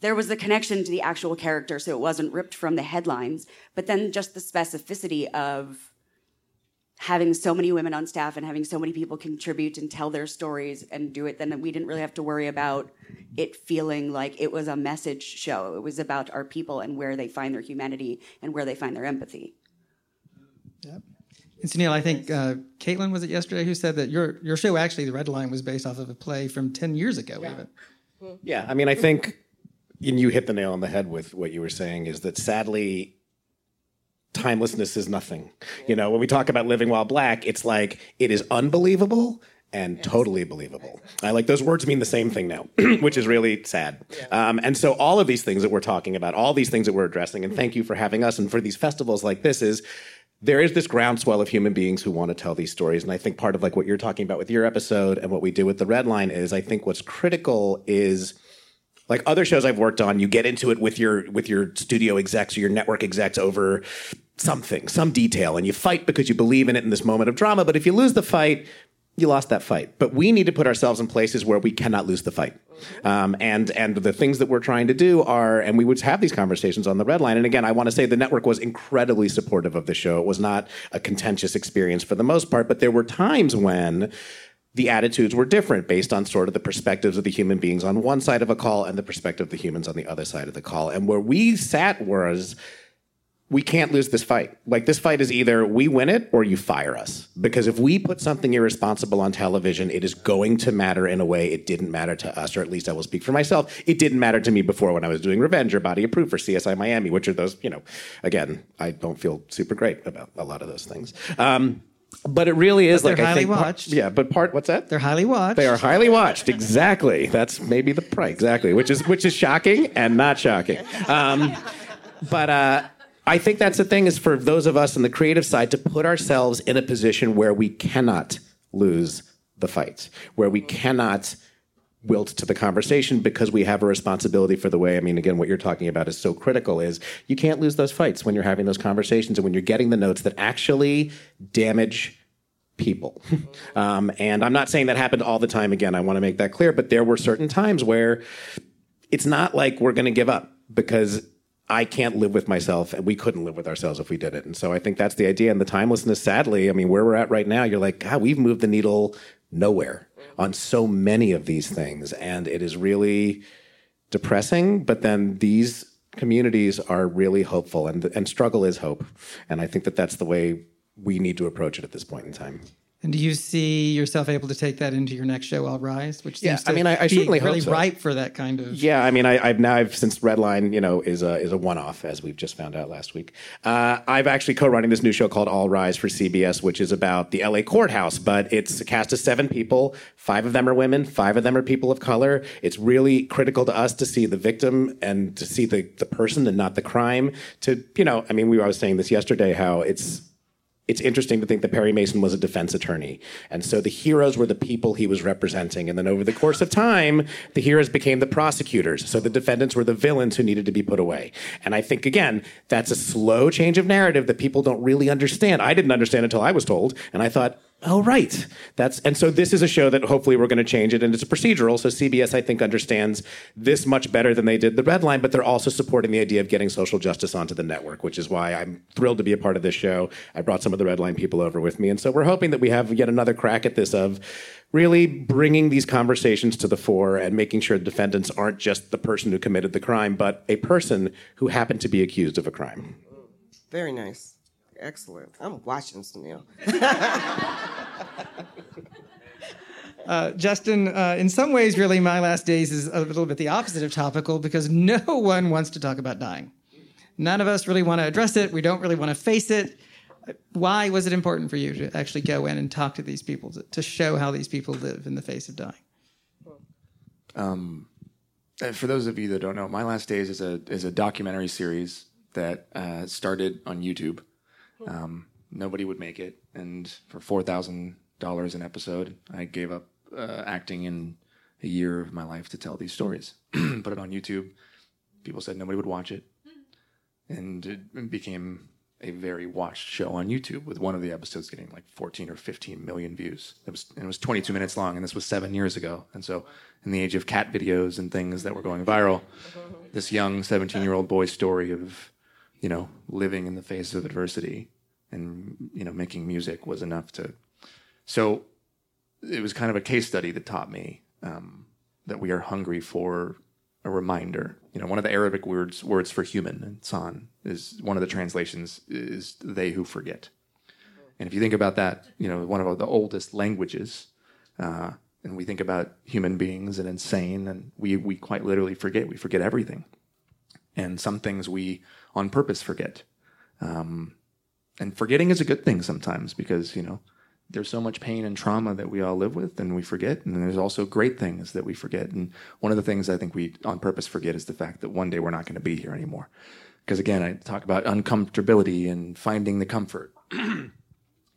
there was the connection to the actual character so it wasn't ripped from the headlines but then just the specificity of having so many women on staff and having so many people contribute and tell their stories and do it, then we didn't really have to worry about it feeling like it was a message show. It was about our people and where they find their humanity and where they find their empathy. Yep. And Sunil, I think uh, Caitlin was it yesterday who said that your your show actually the Red Line was based off of a play from ten years ago yeah. even. Yeah, I mean, I think and you hit the nail on the head with what you were saying is that sadly timelessness is nothing. You know, when we talk about living while black, it's like it is unbelievable and totally believable. I like those words mean the same thing now, which is really sad. Um, and so all of these things that we're talking about, all these things that we're addressing, and thank you for having us and for these festivals like this is there is this groundswell of human beings who want to tell these stories. And I think part of like what you're talking about with your episode and what we do with the red line is I think what's critical is Like other shows I've worked on, you get into it with your with your studio execs or your network execs over something, some detail, and you fight because you believe in it in this moment of drama. But if you lose the fight, you lost that fight. But we need to put ourselves in places where we cannot lose the fight. Um, and and the things that we're trying to do are, and we would have these conversations on the red line. And again, I want to say the network was incredibly supportive of the show. It was not a contentious experience for the most part, but there were times when the attitudes were different based on sort of the perspectives of the human beings on one side of a call and the perspective of the humans on the other side of the call. And where we sat was we can't lose this fight. Like this fight is either we win it or you fire us. Because if we put something irresponsible on television, it is going to matter in a way it didn't matter to us, or at least I will speak for myself. It didn't matter to me before when I was doing Revenge or Body Approved Proof or CSI Miami, which are those, you know, again, I don't feel super great about a lot of those things. Um, but it really is But like they're I highly think part- watched. yeah, but part what's that? They're highly watched. They are highly watched. Exactly. That's maybe the price. Exactly. Which is which is shocking and not shocking. Um, but uh, I think that's the thing is for those of us on the creative side to put ourselves in a position where we cannot lose the fight, where we cannot wilt to the conversation because we have a responsibility for the way i mean again what you're talking about is so critical is you can't lose those fights when you're having those conversations and when you're getting the notes that actually damage people. Um, and i'm not saying that happened all the time. Again i want to make that clear but there were certain times where it's not like we're going to give up because I can't live with myself, and we couldn't live with ourselves if we did it. And so I think that's the idea. And the timelessness, sadly, I mean, where we're at right now, you're like, God, we've moved the needle nowhere on so many of these things. And it is really depressing. But then these communities are really hopeful, and, and struggle is hope. And I think that that's the way we need to approach it at this point in time. And do you see yourself able to take that into your next show, All Rise, which Yeah, seems to I mean, I- I be certainly really so. ripe for that kind of. Yeah, I mean, I, I've now I've since Redline, you know, is a is a one off as we've just found out last week. Uh, I've actually co-running this new show called All Rise for CBS, which is about the LA courthouse, but it's a cast of seven people. Five of them are women, five of them are people of color. It's really critical to us to see the victim and to see the the person and not the crime. To you know, I mean, we were I was saying this yesterday how it's it's interesting to think that Perry Mason was a defense attorney. And so the heroes were the people he was representing. And then over the course of time, the heroes became the prosecutors. So the defendants were the villains who needed to be put away. And I think, again, that's a slow change of narrative that people don't really understand. I didn't understand until I was told. And I thought, oh, right. That's, and so this is a show that hopefully we're going to change it. And it's a procedural. So CBS, I think, understands this much better than they did the Red Line, but they're also supporting the idea of getting social justice onto the network, which is why I'm thrilled to be a part of this show. I brought some of the Red Line people over with me. And so we're hoping that we have yet another crack at this of really bringing these conversations to the fore and making sure defendants aren't just the person who committed the crime, but a person who happened to be accused of a crime. Very nice. Excellent. I'm watching Sunil. Uh, Justin, uh, in some ways, really, My Last Days is a little bit the opposite of topical because no one wants to talk about dying. None of us really want to address it. We don't really want to face it. Why was it important for you to actually go in and talk to these people to, to show how these people live in the face of dying? Uh, for those of you that don't know, My Last Days is a is a documentary series that uh, started on YouTube. Um, nobody would make it, and for four thousand dollars an episode, I gave up uh, acting in a year of my life to tell these stories. Put it on YouTube. People said nobody would watch it, and it became a very watched show on YouTube with one of the episodes getting like 14 or 15 million views. It was it was 22 minutes long, and this was seven years ago. And so, in the age of cat videos and things that were going viral, this young 17 year old boy's story of, you know, living in the face of adversity and you know making music was enough to. So, it was kind of a case study that taught me um, that we are hungry for a reminder. You know, one of the Arabic words words for human, san, is one of the translations is they who forget. And if you think about that, you know, one of the oldest languages, uh, and we think about human beings and insane, and we we quite literally forget. We forget everything, and some things we on purpose forget. Um, and forgetting is a good thing sometimes because you know there's so much pain and trauma that we all live with and we forget. And there's also great things that we forget. And one of the things i think we on purpose forget is the fact that one day we're not going to be here anymore. Because again i talk about uncomfortability and finding the comfort.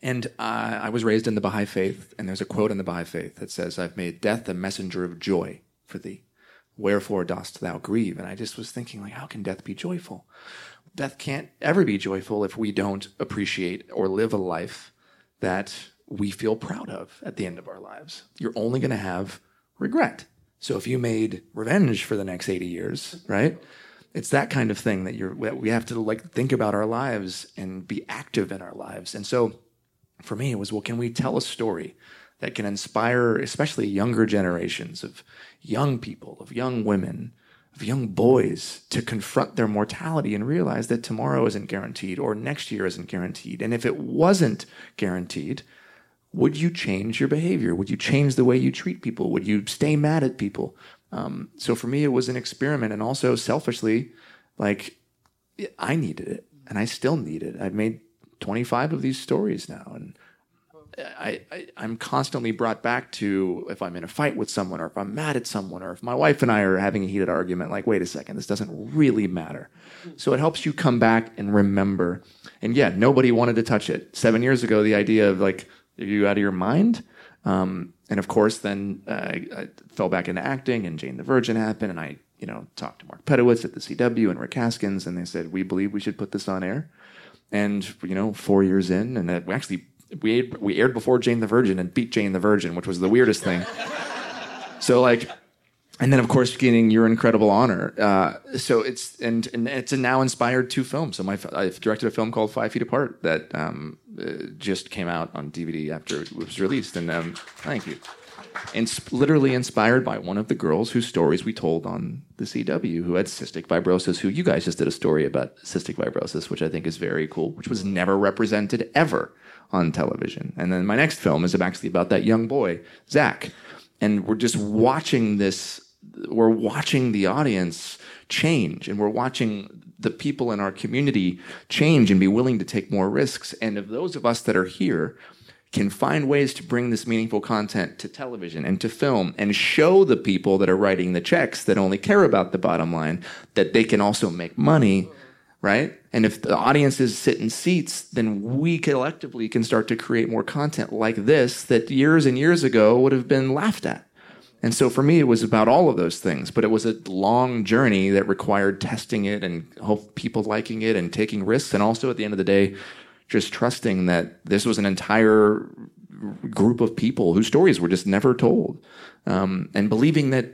And uh, i was raised in the baha'i faith and there's a quote in the baha'i faith that says i've made death a messenger of joy for thee Wherefore dost thou grieve? And I just was thinking, like, how can death be joyful? Death can't ever be joyful if we don't appreciate or live a life that we feel proud of at the end of our lives. You're only going to have regret. So if you made revenge for the next 80 years, right? It's that kind of thing that you're we have to like think about our lives and be active in our lives. And so for me it was well can we tell a story that can inspire especially younger generations of young people, of young women, of young boys to confront their mortality and realize that tomorrow isn't guaranteed or next year isn't guaranteed. And if it wasn't guaranteed, would you change your behavior? Would you change the way you treat people? Would you stay mad at people? Um, so for me, it was an experiment, and also selfishly, like I needed it, and I still need it. I've made 25 of these stories now, and I, I, I'm constantly brought back to if I'm in a fight with someone, or if I'm mad at someone, or if my wife and I are having a heated argument. Like, wait a second, this doesn't really matter. So it helps you come back and remember. And yeah, nobody wanted to touch it. Seven years ago, the idea of like, are you out of your mind? Um, and of course, then uh, I fell back into acting, and Jane the Virgin happened, and I, you know, talked to Mark Pedowitz at the CW and Rick Haskins, and they said we believe we should put this on air. And you know, four years in, and we actually we aired, we aired before Jane the Virgin and beat Jane the Virgin, which was the weirdest thing. so like, and then of course getting your incredible honor. Uh, so it's and, and it's a now inspired two films. So my I've directed a film called Five Feet Apart that um, uh, just came out on DVD after it was released, and um, thank you. And literally inspired by one of the girls whose stories we told on the CW, who had cystic fibrosis. Who you guys just did a story about cystic fibrosis, which I think is very cool, which was never represented ever on television. And then my next film is actually about that young boy, Zach. And we're just watching this, we're watching the audience change and we're watching the people in our community change and be willing to take more risks. And if those of us that are here can find ways to bring this meaningful content to television and to film and show the people that are writing the checks that only care about the bottom line that they can also make money right? And if the audiences sit in seats, then we collectively can start to create more content like this that years and years ago would have been laughed at. And so for me, it was about all of those things, but it was a long journey that required testing it and hope people liking it and taking risks. And also at the end of the day, just trusting that this was an entire group of people whose stories were just never told. Um, and believing that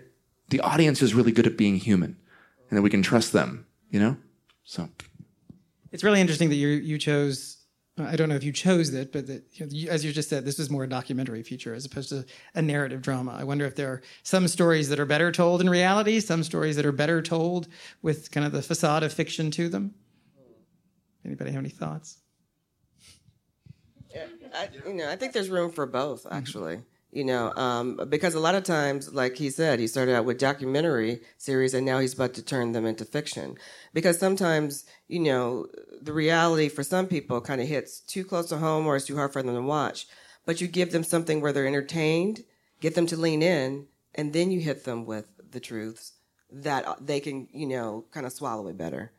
the audience is really good at being human and that we can trust them, you know? So it's really interesting that you you chose. I don't know if you chose it, but that, you know, you, as you just said, this was more a documentary feature as opposed to a narrative drama. I wonder if there are some stories that are better told in reality, some stories that are better told with kind of the facade of fiction to them. Anybody have any thoughts? Yeah, I, you know, I think there's room for both, actually. You know, um, because a lot of times, like he said, he started out with documentary series and now he's about to turn them into fiction. Because sometimes, you know, the reality for some people kind of hits too close to home or it's too hard for them to watch. But you give them something where they're entertained, get them to lean in, and then you hit them with the truths that they can, you know, kind of swallow it better.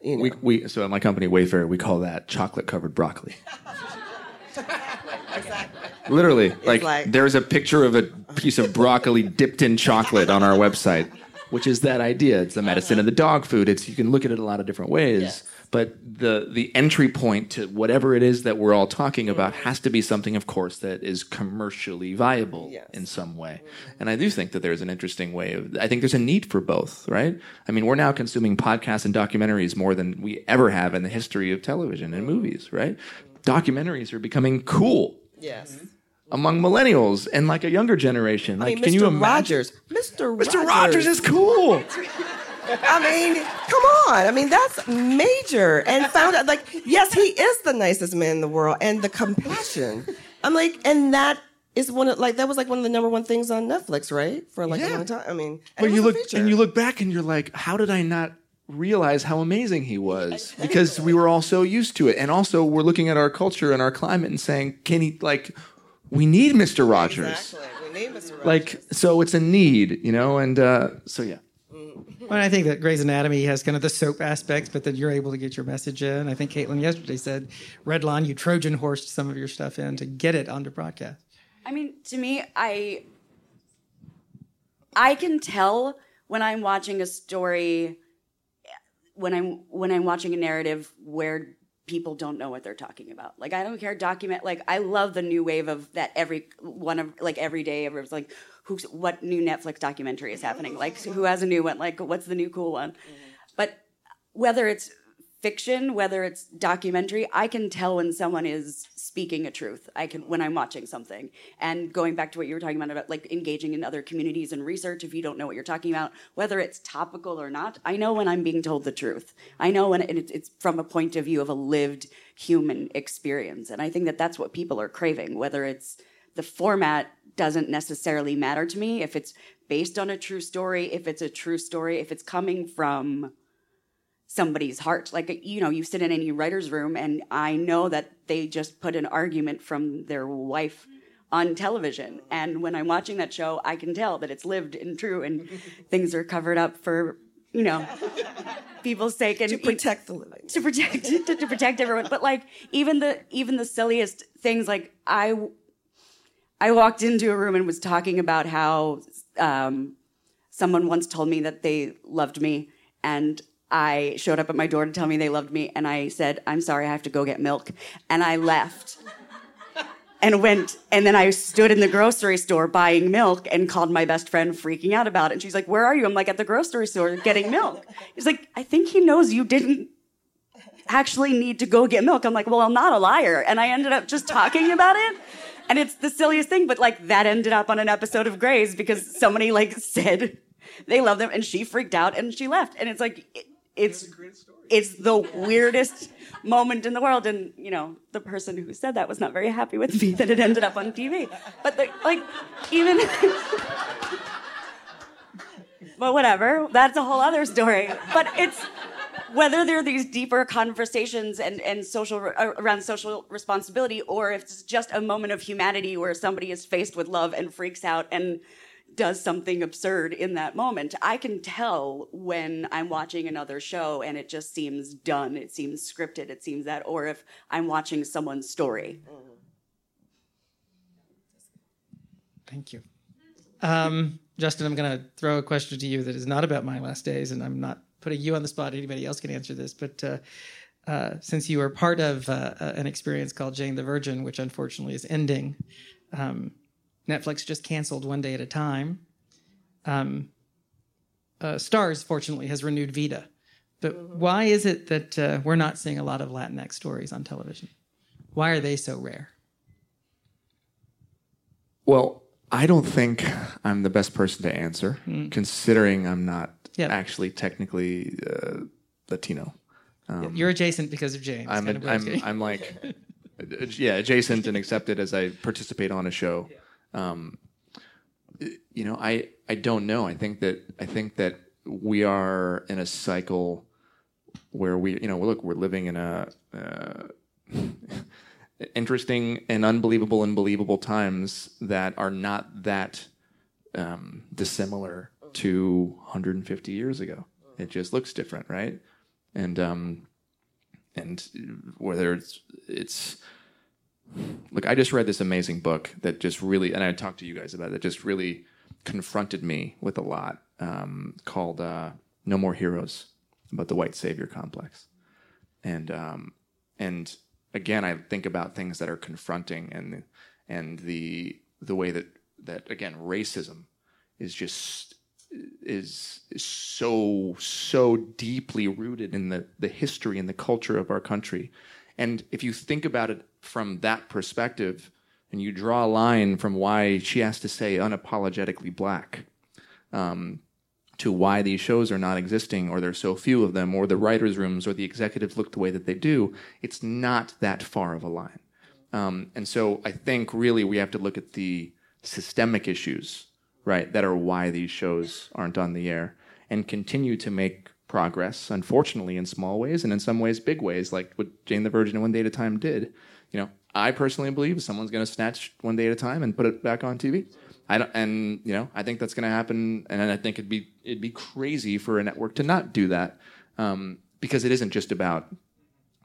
You know. We, we so at my company Wayfarer, we call that chocolate covered broccoli. Literally, like, like, there's a picture of a piece of broccoli dipped in chocolate on our website, which is that idea. It's the uh-huh. medicine of the dog food. It's you can look at it a lot of different ways. Yes. But the the entry point to whatever it is that we're all talking about mm-hmm. has to be something, of course, that is commercially viable yes. in some way. Mm-hmm. And I do think that there's an interesting way of. I think there's a need for both, right? I mean, we're now consuming podcasts and documentaries more than we ever have in the history of television and mm-hmm. movies, right? Documentaries are becoming cool. Yes among millennials and like a younger generation. Like, I mean, can Mr. you imagine? Rogers, Mr. Rogers. Mr. Rogers is cool. I mean, come on. I mean, that's major. And found out, like, yes, he is the nicest man in the world, and the compassion. I'm like, and that is one of like that was like one of the number one things on Netflix, right? For like yeah. a long time. I mean, but you look and you look back and you're like, how did I not realize how amazing he was? Because we were all so used to it, and also we're looking at our culture and our climate and saying, can he like? We need Mr. Rogers. Exactly. We need Mr. Rogers. Like, so it's a need, you know, and uh, so yeah. Well, I think that Grey's Anatomy has kind of the soap aspects, but that you're able to get your message in. I think Caitlin yesterday said, Redline, you Trojan horsed some of your stuff in to get it onto broadcast. I mean, to me, I I can tell when I'm watching a story, when I'm when I'm watching a narrative where people don't know what they're talking about. Like I don't care document like I love the new wave of that every one of like every day everyone's like who's what new Netflix documentary is happening? Like who has a new one? Like what's the new cool one? Mm-hmm. But whether it's fiction, whether it's documentary, I can tell when someone is speaking a truth. I can when I'm watching something. And going back to what you were talking about about like engaging in other communities and research if you don't know what you're talking about, whether it's topical or not, I know when I'm being told the truth. I know when it's from a point of view of a lived human experience. And I think that that's what people are craving, whether it's the format doesn't necessarily matter to me if it's based on a true story, if it's a true story, if it's coming from somebody's heart. Like, you know, you sit in any writer's room, and I know that they just put an argument from their wife on television. And when I'm watching that show, I can tell that it's lived and true, and things are covered up for, you know, people's sake and to protect the living, to protect to, to protect everyone. But like even the even the silliest things, like I. I walked into a room and was talking about how um, someone once told me that they loved me, and I showed up at my door to tell me they loved me, and I said, I'm sorry, I have to go get milk. And I left and went, and then I stood in the grocery store buying milk and called my best friend freaking out about it. And she's like, Where are you? I'm like, At the grocery store getting milk. He's like, I think he knows you didn't actually need to go get milk. I'm like, Well, I'm not a liar. And I ended up just talking about it. And it's the silliest thing, but like that ended up on an episode of Grey's because somebody like said they love them and she freaked out and she left. And it's like, it, it's it's the weirdest moment in the world and you know the person who said that was not very happy with me that it ended up on tv but the, like even but whatever that's a whole other story. But it's whether there are these deeper conversations and, and social uh, around social responsibility or if it's just a moment of humanity where somebody is faced with love and freaks out and does something absurd in that moment. I can tell when I'm watching another show and it just seems done, it seems scripted, it seems that, or if I'm watching someone's story. Thank you. Um, Justin, I'm going to throw a question to you that is not about my last days, and I'm not putting you on the spot. Anybody else can answer this, but uh, uh, since you were part of uh, an experience called Jane the Virgin, which unfortunately is ending, um, Netflix just canceled One Day at a Time. Um, uh, Starz, fortunately, has renewed Vida. But why is it that uh, we're not seeing a lot of Latinx stories on television? Why are they so rare? Well, I don't think I'm the best person to answer, mm. considering I'm not yep. actually technically uh, Latino. Um, You're adjacent because of James. I'm, a, I'm, I'm, like, yeah, adjacent and accepted as I participate on a show. Yeah. Um, you know, I I don't know. I think that I think that we are in a cycle where we, you know, look, we're living in a uh, interesting and unbelievable and believable times that are not that um, dissimilar to 150 years ago. It just looks different, right? And um, and whether it's it's look, I just read this amazing book that just really, and I talked to you guys about it, that just really confronted me with a lot um, called uh, No More Heroes about the white savior complex. And, um, and again, I think about things that are confronting and, and the, the way that, that again, racism is just is, is so so deeply rooted in the the history and the culture of our country and if you think about it from that perspective, and you draw a line from why she has to say unapologetically black um, to why these shows are not existing, or there's so few of them, or the writers' rooms, or the executives look the way that they do, it's not that far of a line. Um, and so I think really we have to look at the systemic issues, right, that are why these shows aren't on the air, and continue to make progress, unfortunately, in small ways, and in some ways, big ways, like what Jane the Virgin and One Day at a Time did you know, I personally believe someone's going to snatch one day at a time and put it back on TV. I don't, and you know, I think that's going to happen. And I think it'd be it'd be crazy for a network to not do that um, because it isn't just about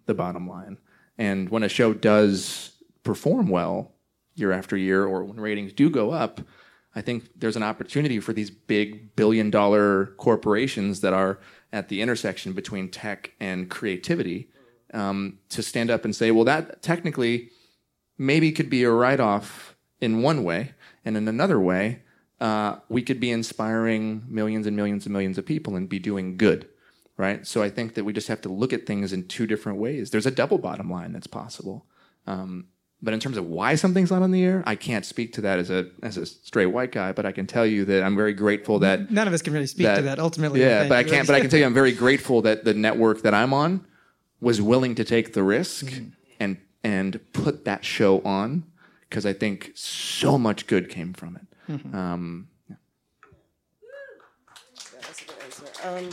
the bottom line. And when a show does perform well year after year, or when ratings do go up, I think there's an opportunity for these big billion dollar corporations that are at the intersection between tech and creativity um, to stand up and say, well, that technically maybe could be a write off in one way, and in another way, uh, we could be inspiring millions and millions and millions of people and be doing good, right? So I think that we just have to look at things in two different ways. There's a double bottom line that's possible. Um, but in terms of why something's not on the air, I can't speak to that as a as a straight white guy. But I can tell you that I'm very grateful that none of us can really speak that, to that ultimately. Yeah, but I can't. But I can tell you, I'm very grateful that the network that I'm on was willing to take the risk mm-hmm. and and put that show on because I think so much good came from it. Mm-hmm. Um, yeah. yeah, that's a good answer. Um,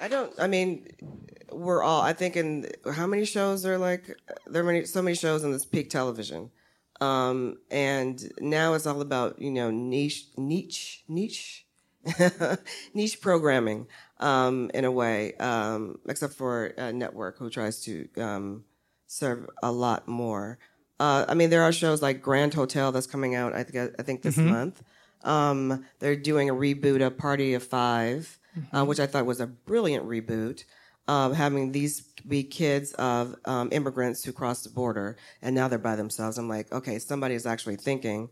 I don't. I mean, we're all. I think in how many shows are like there are many so many shows in this peak television, um, and now it's all about you know niche niche niche niche programming um, in a way, um, except for a network who tries to um, serve a lot more. Uh, I mean, there are shows like Grand Hotel that's coming out. I think I think this mm-hmm. month. Um, they're doing a reboot of Party of 5 uh, mm-hmm. uh, which I thought was a brilliant reboot. Um, having these be kids of um, immigrants who crossed the border and now they're by themselves. I'm like, okay, somebody is actually thinking.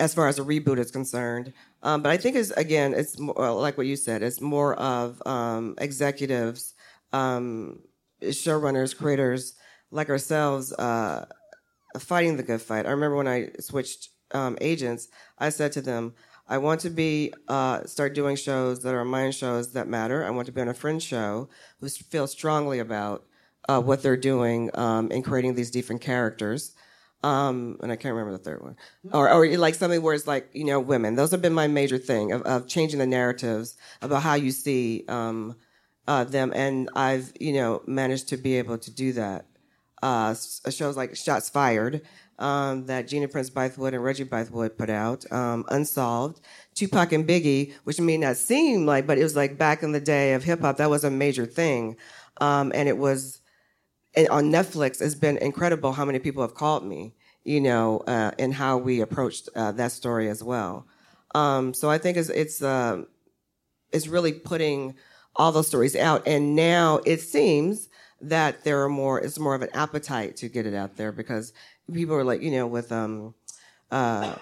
As far as a reboot is concerned, um, but I think it's again, it's more, like what you said. It's more of um, executives, um, showrunners, creators like ourselves uh, fighting the good fight. I remember when I switched um, agents, I said to them, I want to be uh, start doing shows that are my shows that matter. I want to be on a fringe show who feels strongly about uh, what they're doing um, in creating these different characters. Um, and I can't remember the third one, or, or like something where it's like you know women. Those have been my major thing of, of changing the narratives about how you see um, uh, them, and I've you know managed to be able to do that uh, shows like Shots Fired um, that Gina Prince Bythewood and Reggie Bythewood put out, um, Unsolved, Tupac and Biggie, which may not seem like, but it was like back in the day of hip hop, that was a major thing. Um, and it was and on Netflix, it's been incredible how many people have called me, you know, uh, and how we approached uh, that story as well. Um, so I think it's, it's, uh, it's really putting all those stories out. And now it seems that there are more it's more of an appetite to get it out there because people are like you know with um uh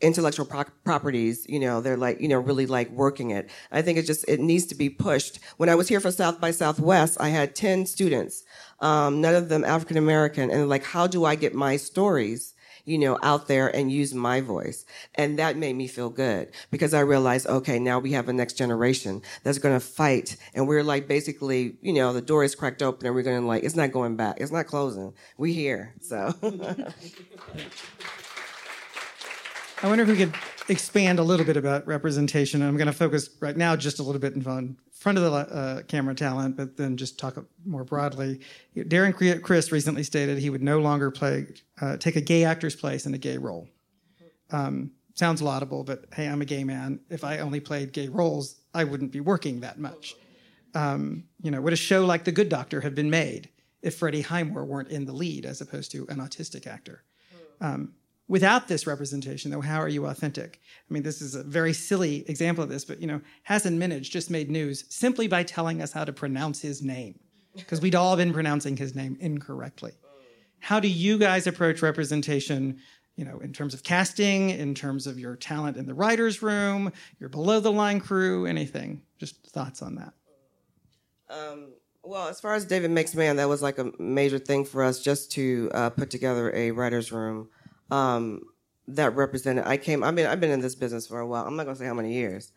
intellectual pro- properties you know they're like you know really like working it i think it just it needs to be pushed when i was here for south by southwest i had 10 students um, none of them african american and like how do i get my stories you know, out there and use my voice. And that made me feel good because I realized, okay, now we have a next generation that's going to fight. And we're like, basically, you know, the door is cracked open and we're going to like, it's not going back. It's not closing. We here. So. I wonder if we could expand a little bit about representation. I'm going to focus right now just a little bit on front of the uh, camera talent, but then just talk more broadly. Darren Criss recently stated he would no longer play, uh, take a gay actor's place in a gay role. Um, sounds laudable, but hey, I'm a gay man. If I only played gay roles, I wouldn't be working that much. Um, you know, would a show like The Good Doctor have been made if Freddie Highmore weren't in the lead as opposed to an autistic actor? Um, without this representation though how are you authentic? I mean this is a very silly example of this but you know hasan minhaj just made news simply by telling us how to pronounce his name because we'd all been pronouncing his name incorrectly. How do you guys approach representation you know in terms of casting in terms of your talent in the writers room your below the line crew anything? Just thoughts on that. Um, well as far as david makes man that was like a major thing for us just to uh, put together a writers room um, that represented. I came. I mean, I've been in this business for a while. I'm not gonna say how many years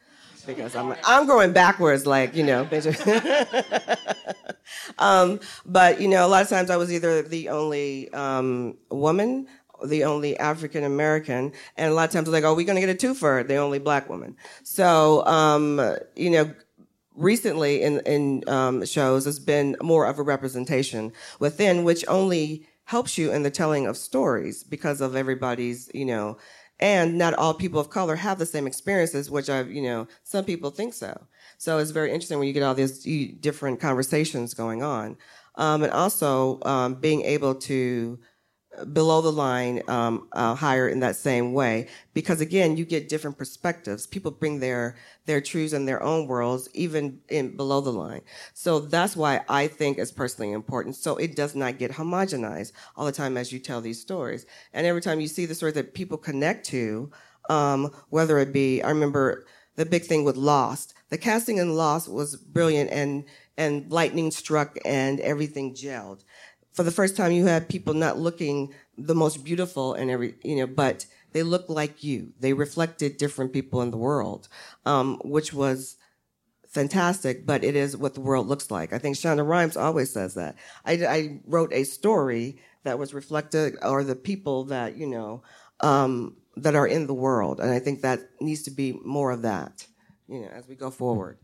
because I'm I'm growing backwards, like you know. um, but you know, a lot of times I was either the only um, woman, the only African American, and a lot of times like, "Oh, we're gonna get a twofer," the only black woman. So um, you know. Recently, in in um, shows, has been more of a representation within, which only helps you in the telling of stories because of everybody's, you know, and not all people of color have the same experiences, which I've, you know, some people think so. So it's very interesting when you get all these different conversations going on. Um, and also um, being able to below the line um, uh, in that same way. Because again you get different perspectives. People bring their their truths and their own worlds even in below the line. So that's why i think it's personally important. So it does not get homogenized all the time as you tell these stories. And every time you see the stories that people connect to um, whether it be i remember the big thing with lost. The casting in lost was brilliant and and lightning struck and everything gelled for the first time you had people not looking the most beautiful and every you know but they looked like you. They reflected different people in the world um, which was fantastic but it is what the world looks like. I think shonda rhimes always says that. I, I wrote a story that was reflected or the people that you know um, that are in the world and i think that needs to be more of that you know as we go forward.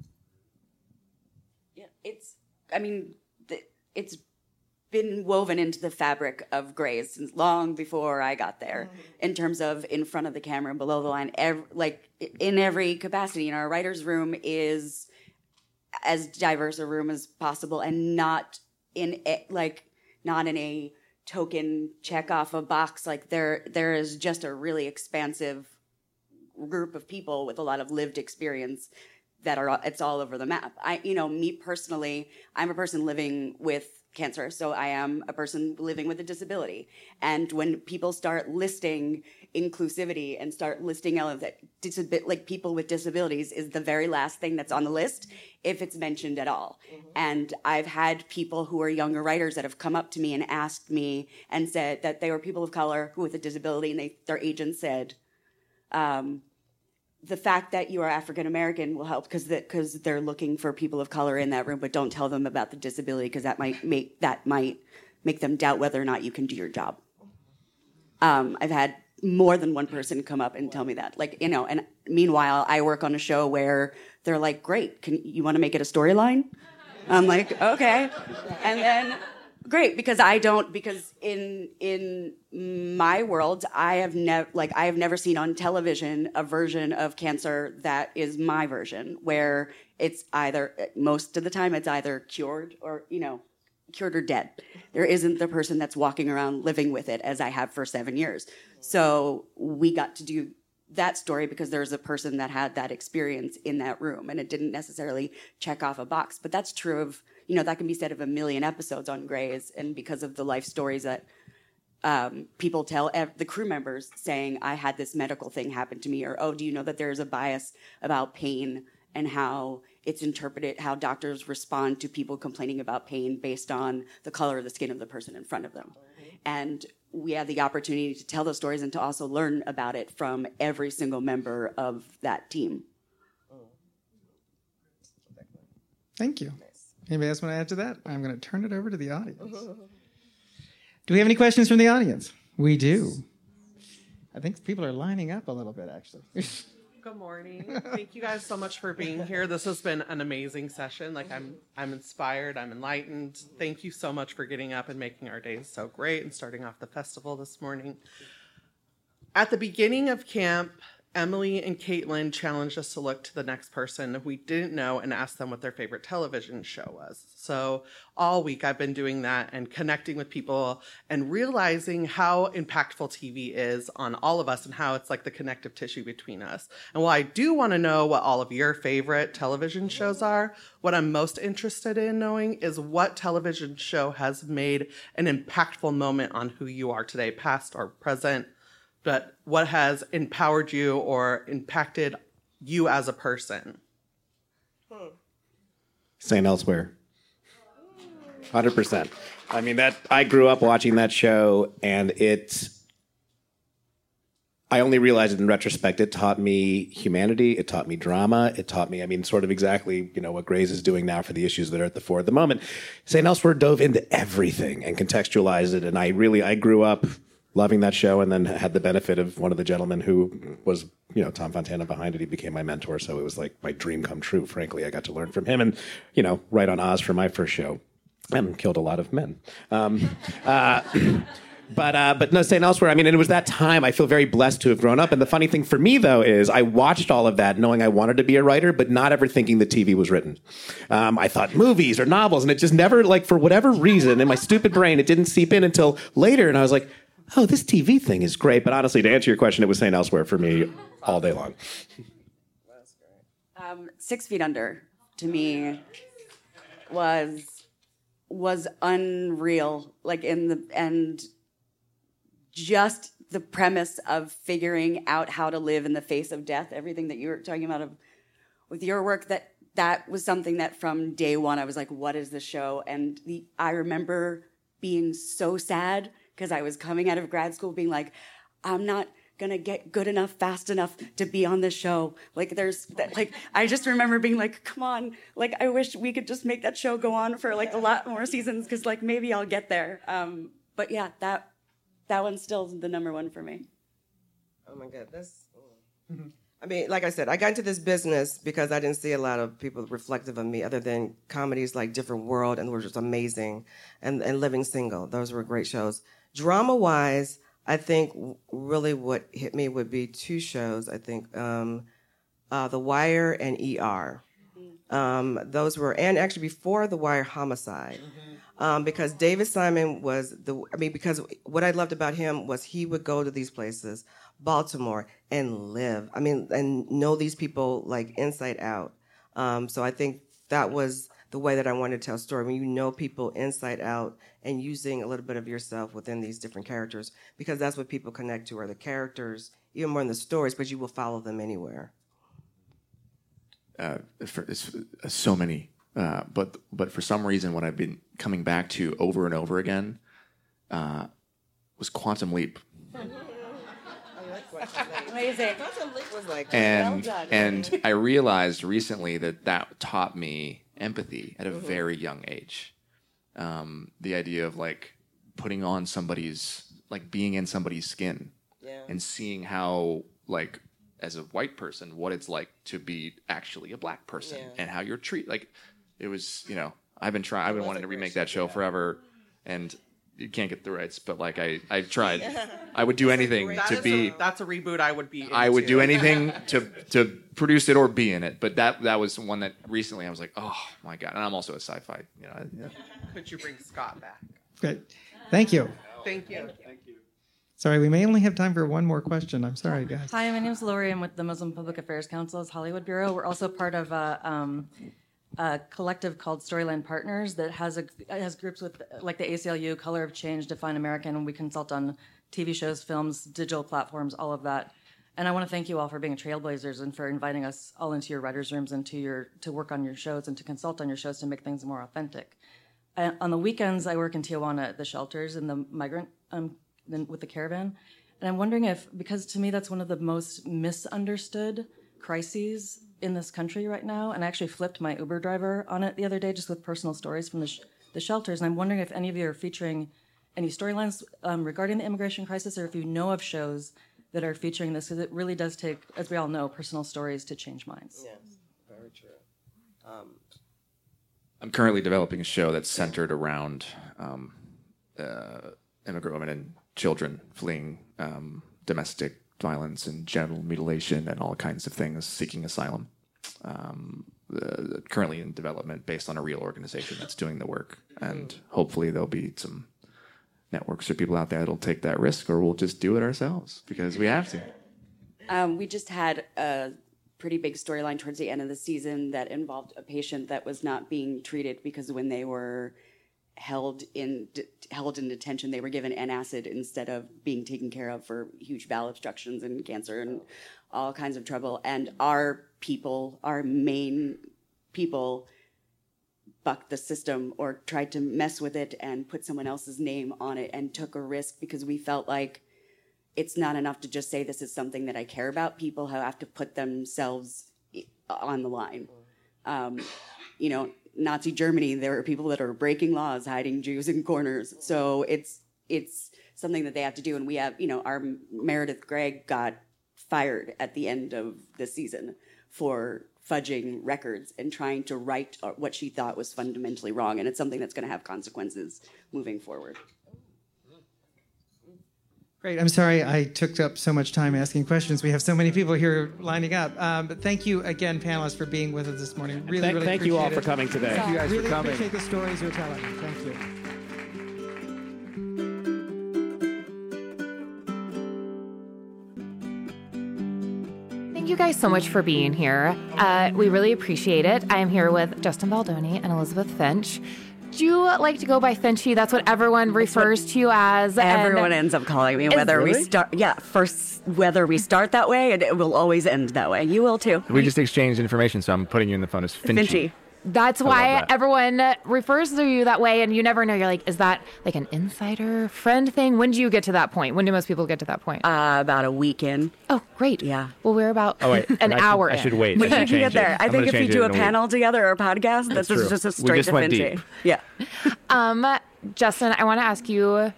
Yeah, it's. I mean, it's been woven into the fabric of Grey's since long before I got there. Mm-hmm. In terms of in front of the camera and below the line, ev- like in every capacity. In our writers' room is as diverse a room as possible, and not in a, like not in a token check off a box. Like there, there is just a really expansive group of people with a lot of lived experience that are it's all over the map. I you know, me personally, I'm a person living with cancer, so I am a person living with a disability. And when people start listing inclusivity and start listing ele- that disabi- like people with disabilities is the very last thing that's on the list if it's mentioned at all. And I've had people who are younger writers that have come up to me and asked me and said that they were people of color who with a disability and they their agent said um, the fact that you are African American will help because because they're looking for people of color in that room, but don't tell them about the disability because that might make that might make them doubt whether or not you can do your job. Um, I've had more than one person come up and tell me that, like you know. And meanwhile, I work on a show where they're like, "Great, can you want to make it a storyline?" I'm like, "Okay," and then great because I don't because in in my world I have never like I have never seen on television a version of cancer that is my version where it's either eh, most of the time it's either cured or you know cured or dead. There isn't the person that's walking around living with it as I have for 7 years. So we got to do that story because there's a person that had that experience in that room and it didn't necessarily check off a box but that's true of you know that can be said of a million episodes on Grey's and because of the life stories that um, people tell ev- the crew members saying i had this medical thing happen to me or oh do you know that there's a bias about pain and how it's interpreted how doctors respond to people complaining about pain based on the color of the skin of the person in front of them and we had the opportunity to tell those stories and to also learn about it from every single member of that team. Thank you. Anybody else want to add to that? I'm going to turn it over to the audience. Do we have any questions from the audience? We do. I think people are lining up a little bit, actually. Good morning. Thank you guys so much for being here. This has been an amazing session. Like I'm I'm inspired, I'm enlightened. Thank you so much for getting up and making our days so great and starting off the festival this morning. At the beginning of camp, Emily and Caitlin challenged us to look to the next person we didn't know and ask them what their favorite television show was. So all week I've been doing that and connecting with people and realizing how impactful TV is on all of us and how it's like the connective tissue between us. And while I do want to know what all of your favorite television shows are, what I'm most interested in knowing is what television show has made an impactful moment on who you are today, past or present but what has empowered you or impacted you as a person? Hmm. St. Elsewhere. 100%. I mean that I grew up watching that show and it I only realized in retrospect it taught me humanity, it taught me drama, it taught me I mean sort of exactly, you know, what Grey's is doing now for the issues that are at the fore at the moment. St. Elsewhere dove into everything and contextualized it and I really I grew up loving that show and then had the benefit of one of the gentlemen who was you know tom fontana behind it he became my mentor so it was like my dream come true frankly i got to learn from him and you know right on oz for my first show and killed a lot of men um, uh, but uh, but no, St. Elsewhere. I mean, it was that time. I feel very blessed to have grown up. And the funny thing for me though is I watched all of that knowing I wanted to be a writer, but not ever thinking the TV was written. Um, I thought movies or novels, and it just never like for whatever reason in my stupid brain it didn't seep in until later. And I was like, oh, this TV thing is great. But honestly, to answer your question, it was St. Elsewhere for me all day long. Um, Six Feet Under to me was was unreal. Like in the and just the premise of figuring out how to live in the face of death. Everything that you were talking about of, with your work that that was something that from day one I was like, what is this show? And the I remember being so sad because I was coming out of grad school being like, I'm not gonna get good enough fast enough to be on this show like there's that, like i just remember being like come on like i wish we could just make that show go on for like a lot more seasons because like maybe i'll get there um but yeah that that one's still the number one for me Oh my god, that's. mm. I mean, like I said, I got into this business because I didn't see a lot of people reflective of me, other than comedies like Different World, and were just amazing, and and Living Single. Those were great shows. Drama wise, I think really what hit me would be two shows. I think um, uh, The Wire and ER. Um, those were, and actually before The Wire, Homicide. Um, because David Simon was the, I mean, because what I loved about him was he would go to these places, Baltimore, and live. I mean, and know these people like inside out. Um, so I think that was the way that I wanted to tell a story. When you know people inside out and using a little bit of yourself within these different characters, because that's what people connect to are the characters, even more than the stories, but you will follow them anywhere. uh, for, uh, so many. Uh, but but for some reason, what I've been coming back to over and over again uh, was Quantum Leap, amazing Quantum Leap was like, and done. and I realized recently that that taught me empathy at a Mm-hmm. very young age. Um, the idea of like putting on somebody's like being in somebody's skin Yeah. and seeing how like as a white person what it's like to be actually a black person Yeah. and how you're treated like it was you know i've been trying i've been wanting to remake that show yeah. forever and you can't get the rights but like i i tried i would do anything That to is be a, that's a reboot I would be. i would do anything to to produce it or be in it but that that was one that recently i was like oh my god and i'm also a sci-fi you know yeah. Could you bring Scott back? Good. Thank you. Thank you. Sorry, we may only have time for one more question. I'm sorry, guys. Hi, my name is Lori. I'm with the Muslim Public Affairs Council's Hollywood Bureau. We're also part of a, um, a collective called Storyline Partners that has a has groups with like the ACLU, Color of Change, Define American, and we consult on TV shows, films, digital platforms, all of that. And I want to thank you all for being trailblazers and for inviting us all into your writers' rooms and to your to work on your shows and to consult on your shows to make things more authentic. On the weekends, I work in Tijuana at the shelters and the migrant um, with the caravan, and I'm wondering if because to me that's one of the most misunderstood crises in this country right now. And I actually flipped my Uber driver on it the other day just with personal stories from the, sh- the shelters. And I'm wondering if any of you are featuring any storylines um, regarding the immigration crisis, or if you know of shows that are featuring this, because it really does take, as we all know, personal stories to change minds. Yes, very true. Um, I'm currently developing a show that's centered around um, uh, immigrant women and children fleeing um, domestic violence and genital mutilation and all kinds of things, seeking asylum. Um, uh, currently in development, based on a real organization that's doing the work, and hopefully there'll be some networks or people out there that'll take that risk, or we'll just do it ourselves because we have to. Um, we just had a pretty big storyline towards the end of the season that involved a patient that was not being treated because when they were held in de- held in detention, they were given antacid instead of being taken care of for huge bowel obstructions and cancer and all kinds of trouble. And our people, our main people, bucked the system or tried to mess with it and put someone else's name on it and took a risk because we felt like it's not enough to just say this is something that I care about. People have to put themselves on the line. Um, you know, Nazi Germany, there are people that are breaking laws, hiding Jews in corners. So it's it's something that they have to do. And we have, you know, our Meredith Grey got fired at the end of the season for fudging records and trying to right uh, what she thought was fundamentally wrong. And it's something that's going to have consequences moving forward. Great. I'm sorry I took up so much time asking questions. We have so many people here lining up. Um, but thank you again, panelists, for being with us this morning. Really, thank, really thank you all appreciate for coming today. Thank you guys really for coming. appreciate the stories you're telling. Thank you. You guys so much for being here. Uh, we really appreciate it. I am here with Justin Baldoni and Elizabeth Finch. Do you like to go by Finchy? That's what everyone refers to you as. Everyone ends up calling me whether we start. Yeah, first whether we start that way, and it will always end that way. You will too. We just exchanged information, so I'm putting you in the phone as Finchy. Finchy. That's why that. everyone refers to you that way, and you never know. You're like, is that like an insider friend thing? When do you get to that point? When do most people get to that point? Uh, about a week in. oh, great. yeah. Well, we're about Oh wait, an I should- hour. I should wait. We should can change get it. there. I I'm think if we do a in week. panel together or a podcast, this is just a We straight just to went deep. Yeah. Um, Justin, I want to ask you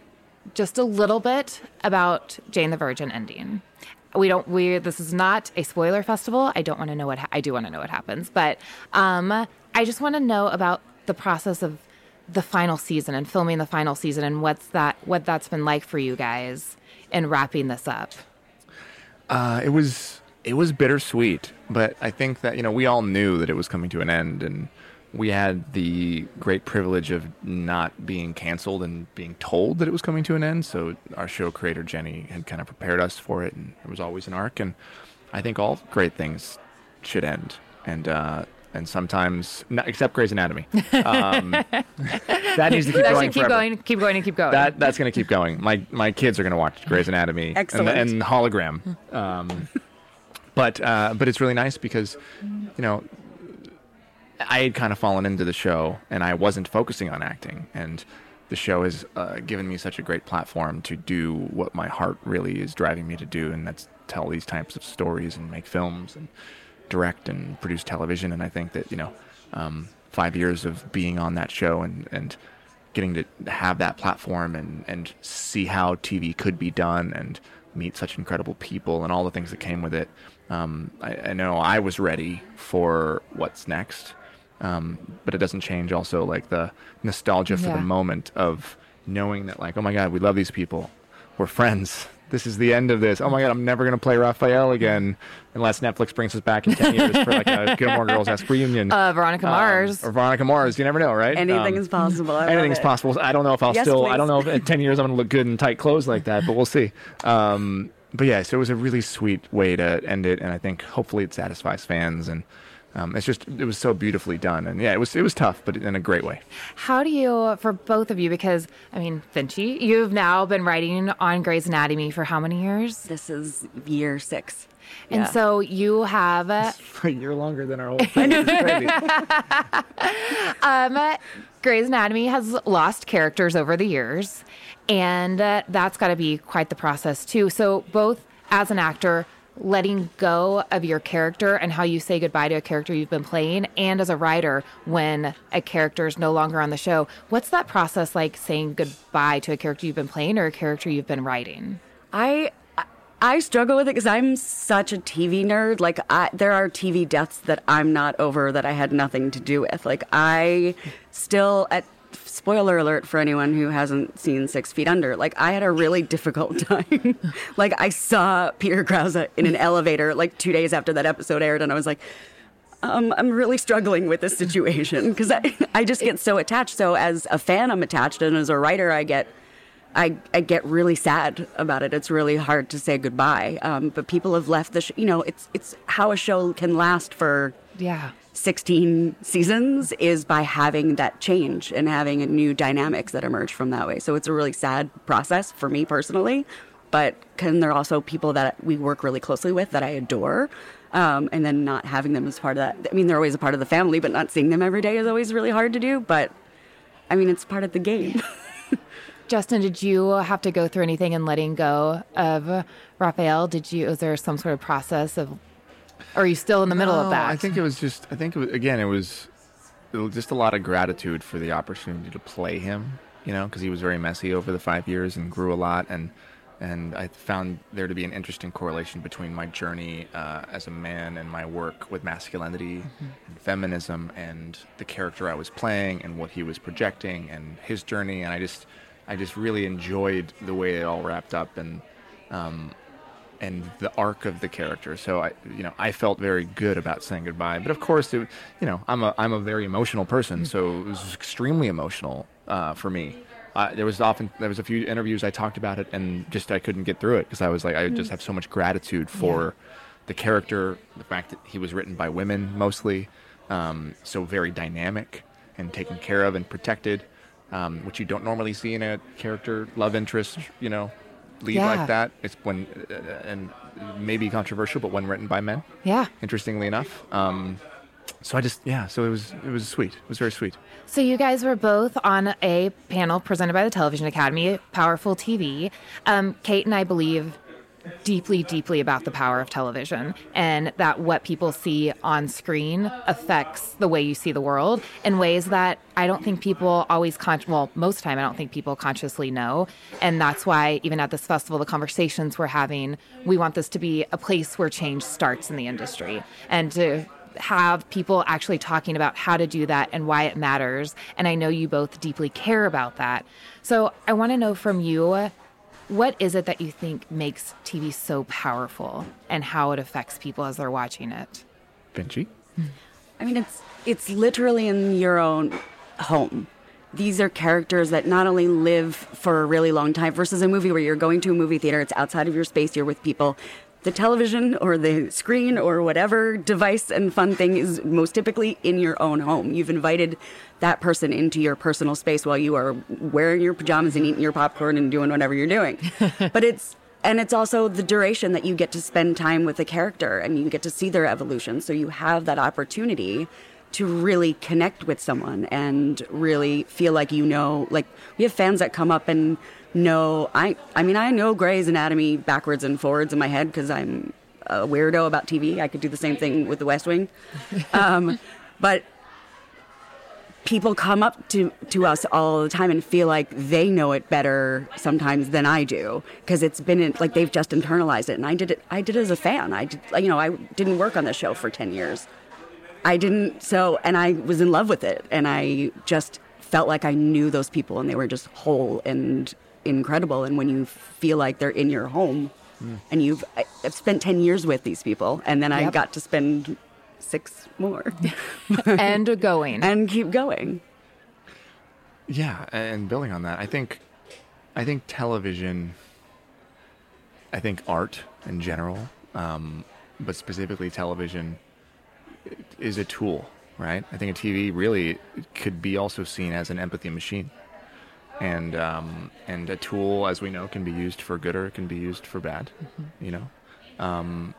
just a little bit about Jane the Virgin ending. We don't. We. This is not a spoiler festival. I don't want to know what. Ha- I do want to know what happens, but um, I just want to know about the process of the final season and filming the final season and what's that. What that's been like for you guys in wrapping this up. Uh, it was it was bittersweet, but I think that you know we all knew that it was coming to an end, and we had the great privilege of not being canceled and being told that it was coming to an end. So our show creator Jenny had kind of prepared us for it, and there was always an arc. And I think all great things should end, and uh, and sometimes not, except Grey's Anatomy. Um, that needs to keep That going should keep forever. going, keep going, and keep going. That that's gonna keep going. My my kids are gonna watch Grey's Anatomy and- Excellent. and, hologram. Um, but uh, but it's really nice because you know I had kind of fallen into the show and I wasn't focusing on acting and the show has uh, given me such a great platform to do what my heart really is driving me to do and that's tell these types of stories and make films and direct and produce television and I think that you know um, five years of being on that show and and getting to have that platform and and see how TV could be done and meet such incredible people and all the things that came with it. Um, I, I know I was ready for what's next, um, but it doesn't change also like the nostalgia for Yeah. the moment of knowing that like oh my god we love these people, we're friends. This is the end of this. Oh my god, I'm never gonna play Raphael again unless Netflix brings us back in ten years for like a Gilmore Girls esque reunion. uh, Veronica Um, Mars. or Veronica Mars. You never know, right? Anything Um, is possible. I anything's possible. I don't know if I'll Yes, still. I don't know if in ten years I'm going to look good in tight clothes like that, but we'll see. Um, but yeah, so it was a really sweet way to end it, and I think hopefully it satisfies fans, and um, it's just it was so beautifully done, and yeah, it was it was tough, but in a great way. How do you, for both of you, because I mean, Finchy, you've now been writing on Grey's Anatomy for how many years? This is year six. And Yeah. so you have uh, a year longer than our whole thing. It's um, Grey's Anatomy has lost characters over the years, and uh, that's got to be quite the process too. So both as an actor, letting go of your character and how you say goodbye to a character you've been playing, and as a writer, when a character is no longer on the show, what's that process like saying goodbye to a character you've been playing or a character you've been writing? I I struggle with it because I'm such a TV nerd. Like, I, there are TV deaths that I'm not over that I had nothing to do with. Like, I still at spoiler alert for anyone who hasn't seen Six Feet Under. Like, I had a really difficult time. like, I saw Peter Krause in an elevator like two days after that episode aired, and I was like. Um, I'm really struggling with this situation because I, I just get so attached. So as a fan, I'm attached, and as a writer, I get I, I get really sad about it. It's really hard to say goodbye. Um, but people have left the sh- you know it's it's how a show can last for Yeah. 16 seasons is by having that change and having new dynamics that emerge from that way. So it's a really sad process for me personally. But can there also people that we work really closely with that I adore? Um, and then not having them as part of that. I mean, they're always a part of the family, but not seeing them every day is always really hard to do. But I mean, it's part of the game. Justin, did you have to go through anything in letting go of Raphael? Did you? Was there some sort of process of, or are you still in the middle of that? I think it was just. I think it was, again, it was, it was just a lot of gratitude for the opportunity to play him. You know, because he was very messy over the five years and grew a lot, and and I found there to be an interesting correlation between my journey uh, as a man and my work with masculinity and feminism, and the character I was playing and what he was projecting and his journey, and I just, I just really enjoyed the way it all wrapped up, and um, and the arc of the character. So I, you know, I felt very good about saying goodbye. But of course, it, you know, I'm a I'm a very emotional person, so it was extremely emotional uh, for me. Uh, there was often there was a few interviews I talked about it, and just I couldn't get through it because I was like I just have so much gratitude for the character, the fact that he was written by women mostly, um, so very dynamic and taken care of and protected, um, which you don't normally see in a character love interest, you know, lead Yeah. like that. It's when uh, and maybe controversial, but when written by men. Yeah. Interestingly enough. Um, so I just yeah, so it was it was sweet. It was very sweet. So you guys were both on a panel presented by the Television Academy, Powerful TV. Um, Kate and I believe deeply, deeply about the power of television and that what people see on screen affects the way you see the world in ways that I don't think people always con- well most time I don't think people consciously know. And that's why even at this festival the conversations we're having we want this to be a place where change starts in the industry and to have people actually talking about how to do that and why it matters. And I know you both deeply care about that. So I want to know from you what is it that you think makes TV so powerful and how it affects people as they're watching it? Finchy. I mean, it's it's literally in your own home. These are characters that not only live for a really long time versus a movie where you're going to a movie theater, it's outside of your space, you're with people. The television or the screen or whatever device and fun thing is most typically in your own home. You've invited that person into your personal space while you are wearing your pajamas and eating your popcorn and doing whatever you're doing. but it's and it's also the duration that you get to spend time with the character and you get to see their evolution. So you have that opportunity to really connect with someone and really feel like you know like we have fans that come up and know I I mean I know Grey's Anatomy backwards and forwards in my head because I'm a weirdo about TV. I could do the same thing with The West Wing. Um, but people come up to, to us all the time and feel like they know it better sometimes than I do because it's been in, like they've just internalized it. And I did it. I did it as a fan. I did, you know I didn't work on the show for ten years. I didn't. So and I was in love with it, and I just felt like I knew those people, and they were just whole and incredible. And when you feel like they're in your home. And you've I- I've spent ten years with these people, and then I got to spend six more and going and keep going. Yeah, and building on that, I think, I think television, I think art in general, um, but specifically television, is a tool, right? I think a TV really could be also seen as an empathy machine, and um, and a tool, as we know, can be used for good or it can be used for bad. You know, um,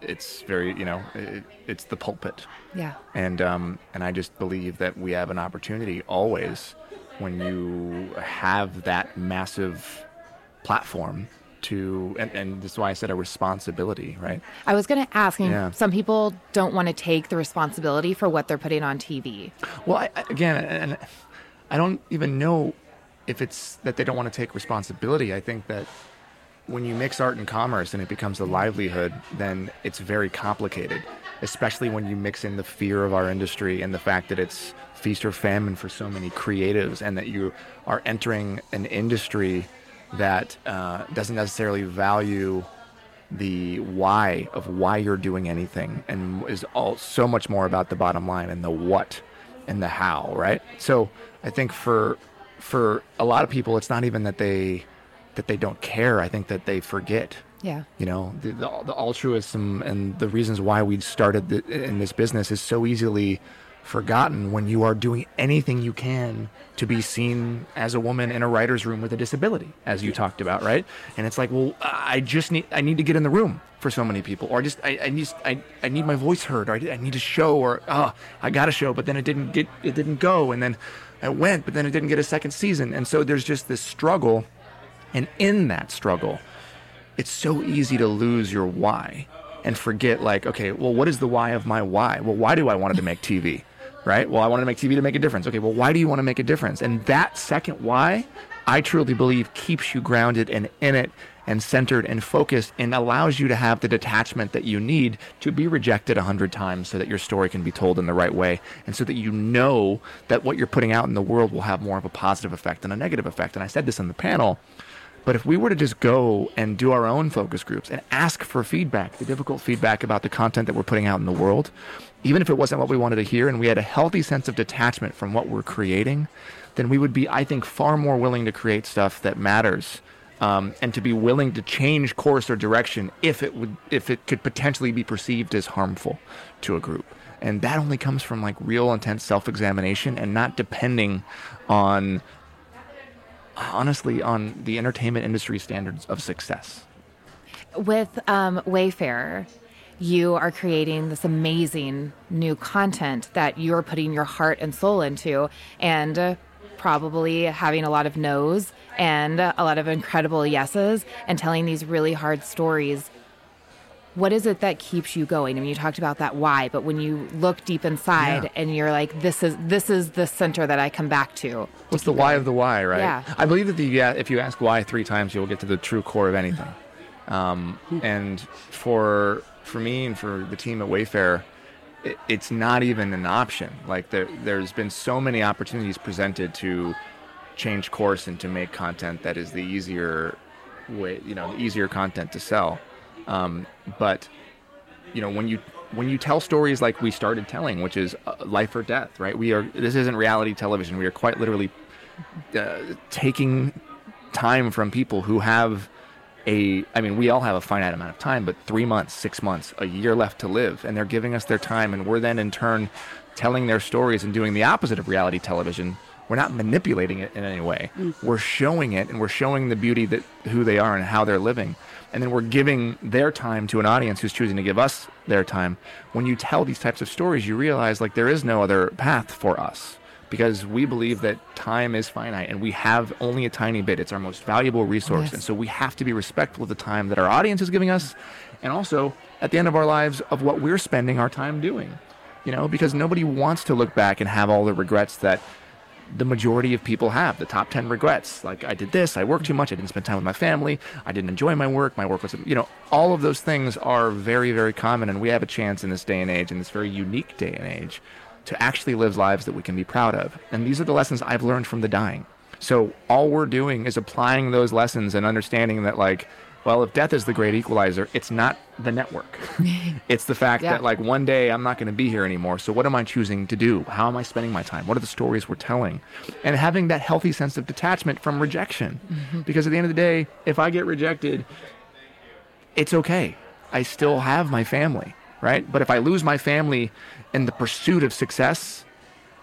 it's very you know, it, it's the pulpit Yeah. and um, and I just believe that we have an opportunity always when you have that massive platform to and, and this is why I said a responsibility, right? I was going to ask, Yeah. some people don't want to take the responsibility for what they're putting on TV. Well, I- again, and I don't even know if it's that they don't want to take responsibility. I think that when you mix art and commerce and it becomes a livelihood, then it's very complicated, especially when you mix in the fear of our industry and the fact that it's feast or famine for so many creatives and that you are entering an industry that uh, doesn't necessarily value the why of why you're doing anything and is all so much more about the bottom line and the what and the how right so i think for for a lot of people it's not even that they that they don't care. I think that they forget. Yeah. you know the, the, the altruism and the reasons why we started the, in this business is so easily forgotten when you are doing anything you can to be seen as a woman in a writer's room with a disability as you talked about right? And it's like well i just need i need to get in the room for so many people or just i, I need I, I need my voice heard or I, I need a show or oh i got a show but then it didn't get it didn't go. And then i went but then it didn't get a second season. And so there's just this struggle. And in that struggle it's so easy to lose your why and forget like okay well what is the why of my why? Well why do i want to make tv right? Well i wanted to make tv to make a difference. Okay well why do you want to make a difference? And that second why i truly believe keeps you grounded and in it and centered and focused and allows you to have the detachment that you need to be rejected a hundred times so that your story can be told in the right way and so that you know that what you're putting out in the world will have more of a positive effect than a negative effect. And i said this on the panel but if we were to just go and do our own focus groups and ask for feedback, the difficult feedback about the content that we're putting out in the world, even if it wasn't what we wanted to hear and we had a healthy sense of detachment from what we're creating, then we would be, I think, far more willing to create stuff that matters um, and to be willing to change course or direction if it would if it could potentially be perceived as harmful to a group. And that only comes from like real intense self-examination and not depending on honestly on the entertainment industry standards of success. With um, Wayfarer, you are creating this amazing new content that you're putting your heart and soul into, and uh, probably having a lot of no's and a lot of incredible yeses, and telling these really hard stories. What is it that keeps you going? I mean, you talked about that why, but when you look deep inside Yeah. and you're like, "This is this is the center that I come back to." What's the why going. of the why, right? Yeah. I believe that the yeah, if you ask why three times, you'll get to the true core of anything. Um, and for for me and for the team at Wayfarer, it, it's not even an option. Like there, there's been so many opportunities presented to change course and to make content that is the easier way, you know, the easier content to sell. Um, but you know when you when you tell stories like we started telling which is uh, life or death right we are this isn't reality television we are quite literally uh, taking time from people who have a i mean we all have a finite amount of time but 3 months 6 months a year left to live and they're giving us their time and we're then in turn telling their stories and doing the opposite of reality television. We're not manipulating it in any way. Mm. We're showing it and we're showing the beauty that who they are and how they're living. And then we're giving their time to an audience who's choosing to give us their time. When you tell these types of stories you realize like there is no other path for us because we believe that time is finite and we have only a tiny bit. It's our most valuable resource. Yes. and so we have to be respectful of the time that our audience is giving us and also at the end of our lives of what we're spending our time doing you know because nobody wants to look back and have all the regrets that the majority of people have the top 10 regrets. Like i did this i worked too much i didn't spend time with my family i didn't enjoy my work my work was you know all of those things are very very common and we have a chance in this day and age in this very unique day and age to actually live lives that we can be proud of. And these are the lessons i've learned from the dying. So all we're doing is applying those lessons and understanding that like well if death is the great equalizer it's not the network. It's the fact Yeah. that like one day i'm not going to be here anymore so what am i choosing to do? How am i spending my time? What are the stories we're telling? And having that healthy sense of detachment from rejection. Mm-hmm. Because at the end of the day if i get rejected it's okay. I still have my family right? But if i lose my family in the pursuit of success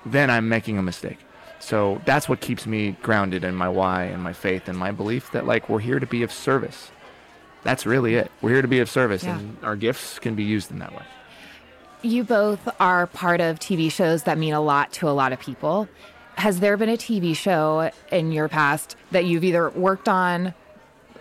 then i'm making a mistake so that's what keeps me grounded in my why and my faith and my belief that like we're here to be of service that's really it we're here to be of service Yeah. and our gifts can be used in that way You both are part of TV shows that mean a lot to a lot of people. Has there been a TV show in your past that you've either worked on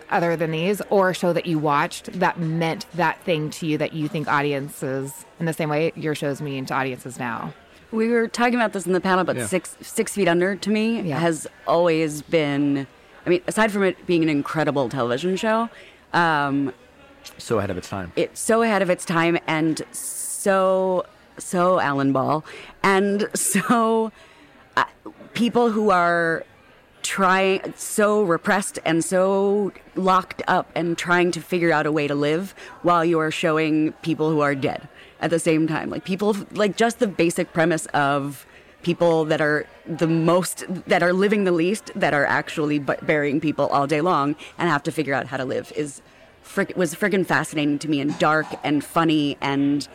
other than these or a show that you watched that meant that thing to you that you think audiences in the same way your shows mean to audiences now? We were talking about this in the panel, but Yeah. six Six Feet Under to me Yeah. has always been. I mean, aside from it being an incredible television show, um, so ahead of its time it's so ahead of its time and so so Alan Ball and so uh, people who are trying so repressed and so locked up and trying to figure out a way to live while you are showing people who are dead at the same time. Like people like just the basic premise of people that are the most that are living the least that are actually bu- burying people all day long and have to figure out how to live is frick, was freaking fascinating to me and dark and funny and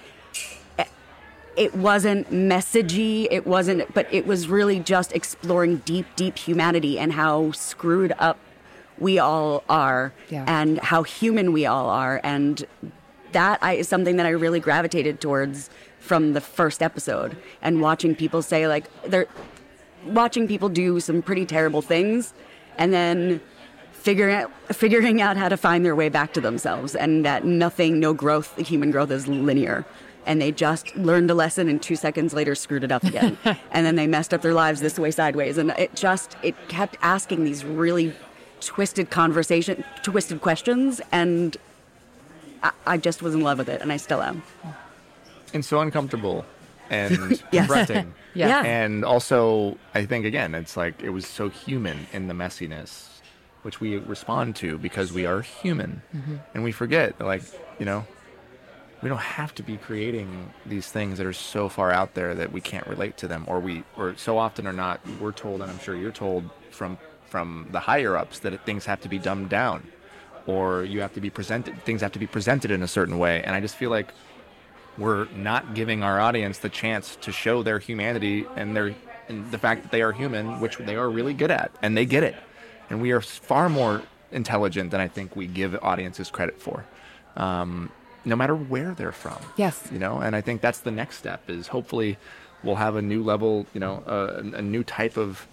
it wasn't messagey it wasn't but it was really just exploring deep deep humanity and how screwed up we all are Yeah. and how human we all are and that I, is something that i really gravitated towards from the first episode and watching people say like they're watching people do some pretty terrible things and then figuring out, figuring out how to find their way back to themselves and that nothing no growth human growth is linear and they just learned a lesson and two seconds later screwed it up again and then they messed up their lives this way sideways and it just it kept asking these really twisted conversation twisted questions and I, I just was in love with it and i still am and so uncomfortable and Yes. confronting. Yeah. Yeah. And also, I think again, it's like it was so human in the messiness, which we respond to because we are human, mm-hmm. and we forget like you know, we don't have to be creating these things that are so far out there that we can't relate to them, or we, or so often or not, we're told, and I'm sure you're told from from the higher ups that things have to be dumbed down, or you have to be presented things have to be presented in a certain way. And I just feel like we're not giving our audience the chance to show their humanity and their and the fact that they are human, which they are really good at, and they get it. And we are far more intelligent than I think we give audiences credit for. Um, no matter where they're from. Yes. You know, and I think that's the next step is hopefully we'll have a new level, you know, uh, a new type of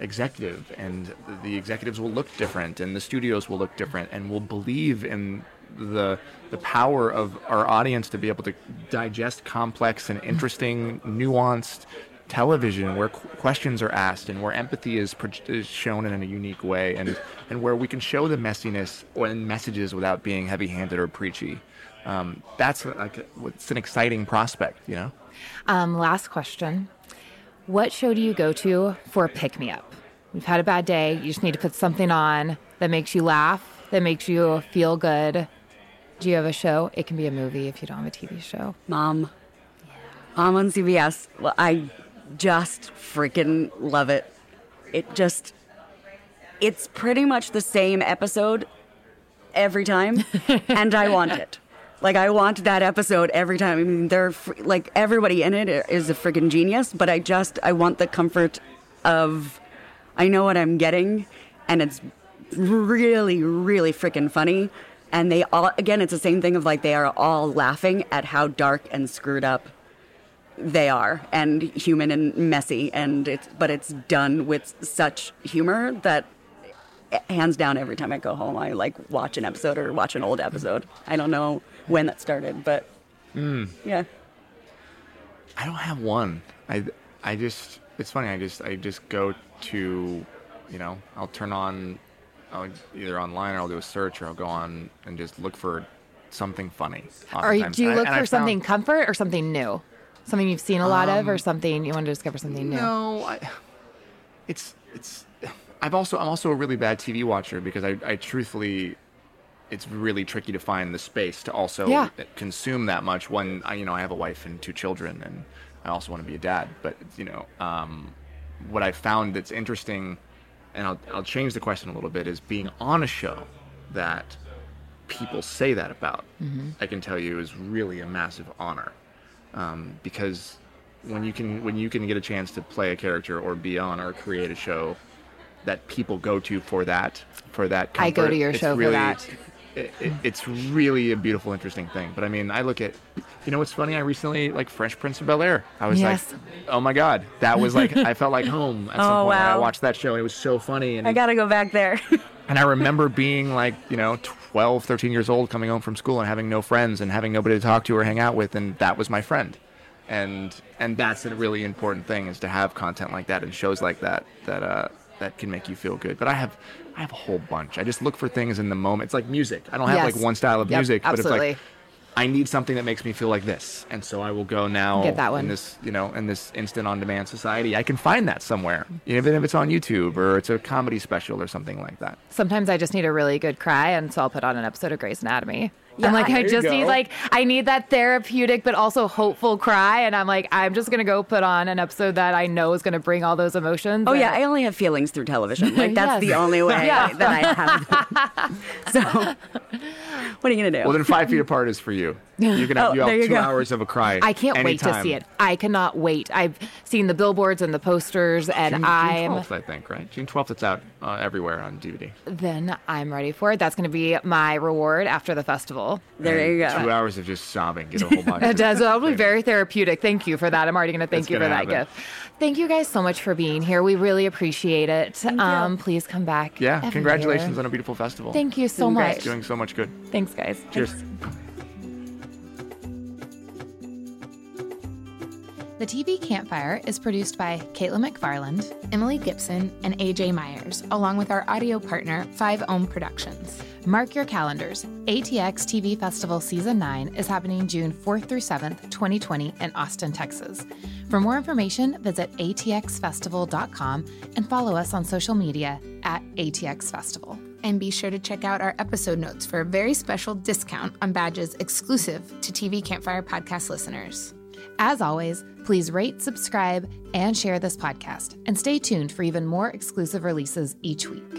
executive and the executives will look different and the studios will look different and we'll believe in the the power of our audience to be able to digest complex and interesting nuanced television where qu- questions are asked and where empathy is, pro- is shown in a unique way and and where we can show the messiness or in messages without being heavy-handed or preachy um, that's like it's an exciting prospect you know Um, last question. What show do you go to for a pick me up? You've had a bad day. You just need to put something on that makes you laugh, that makes you feel good. Do you have a show? It can be a movie if you don't have a TV show. Mom. Mom on CBS. Well, I just freaking love it. It just, it's pretty much the same episode every time, and I want it. Like I want that episode every time. I mean, they're fr- like everybody in it is a freaking genius, but I just I want the comfort of I know what I'm getting, and it's really, really freaking funny. And they all again, it's the same thing of like they are all laughing at how dark and screwed up they are and human and messy and it's but it's done with such humor that eh, hands down every time I go home I like watch an episode or watch an old episode. I don't know when that started, but hmm. yeah. I don't have one. I I just it's funny. I just I just go to, you know, I'll turn on, I'll either online or I'll do a search or I'll go on and just look for something funny. Or you- do you And look and I for found- something comfort or something new? Something you've seen a lot of or um, something you want to discover something new? No, I, it's it's. I've also I'm also a really bad TV watcher because I, I truthfully, it's really tricky to find the space to also Yeah. consume that much when I you know I have a wife and two children and I also want to be a dad. But you know, um, what I found that's interesting, and I'll I'll change the question a little bit is being on a show that people say that about. I can tell you is really a massive honor um, because when you can when you can get a chance to play a character or be on or create a show that people go to for that for that I go to your show for that. It, it, it's really a beautiful interesting thing but i mean i look at you know what's funny i recently like fresh prince of bel air i was Yes. like oh my god that was like i felt like home at some Oh, point when i watched that show it was so funny and I got to go back there. and I remember being like, you know, 12, 13 years old, coming home from school and having no friends and having nobody to talk to or hang out with, and that was my friend. And and that's a really important thing is to have content like that and shows like that that uh, that can make you feel good. But I have I have a whole bunch. I just look for things in the moment. It's like music. I don't have Yes. like one style of Yep, music, but it's like I need something that makes me feel like this, and so I will go now Get that one. in this, you know, in this instant on-demand society. I can find that somewhere, even if it's on YouTube or it's a comedy special or something like that. Sometimes I just need a really good cry, and so I'll put on an episode of Grey's Anatomy. I'm like, I just need like I need that therapeutic but also hopeful cry, and I'm like, I'm just gonna go put on an episode that I know is gonna bring all those emotions. Oh and- yeah, I only have feelings through television. Like that's Yes. the only way Yeah. that I have. so, what are you gonna do? Well, then Five Feet Apart is for you. You can have, Oh, you have two go. hours of a cry. I can't wait to see it. I cannot wait. I've seen the billboards and the posters, and June, I'm June 12th, I think, right? June 12th, it's out uh, everywhere on DVD. then I'm ready for it. That's going to be my reward after the festival. there you go. Two hours of just sobbing. Get a whole bunch. It does. That'll be very therapeutic. Thank you for that. I'm already going to thank It's you for gonna that gift. Thank you guys so much for being here. We really appreciate it. Um, please come back. Yeah, congratulations year. on a beautiful festival. Thank you so much. Doing so much good. Thanks, guys. Cheers. The TV Campfire is produced by Caitlin McFarland, Emily Gibson, and AJ Myers, along with our audio partner, Five Ohm Productions. Mark your calendars. ATX TV Festival Season 9 is happening June 4th through 7th, 2020, in Austin, Texas. For more information, visit atxfestival.com and follow us on social media at ATX Festival. And be sure to check out our episode notes for a very special discount on badges exclusive to TV Campfire podcast listeners. As always, please rate, subscribe, and share this podcast, and stay tuned for even more exclusive releases each week.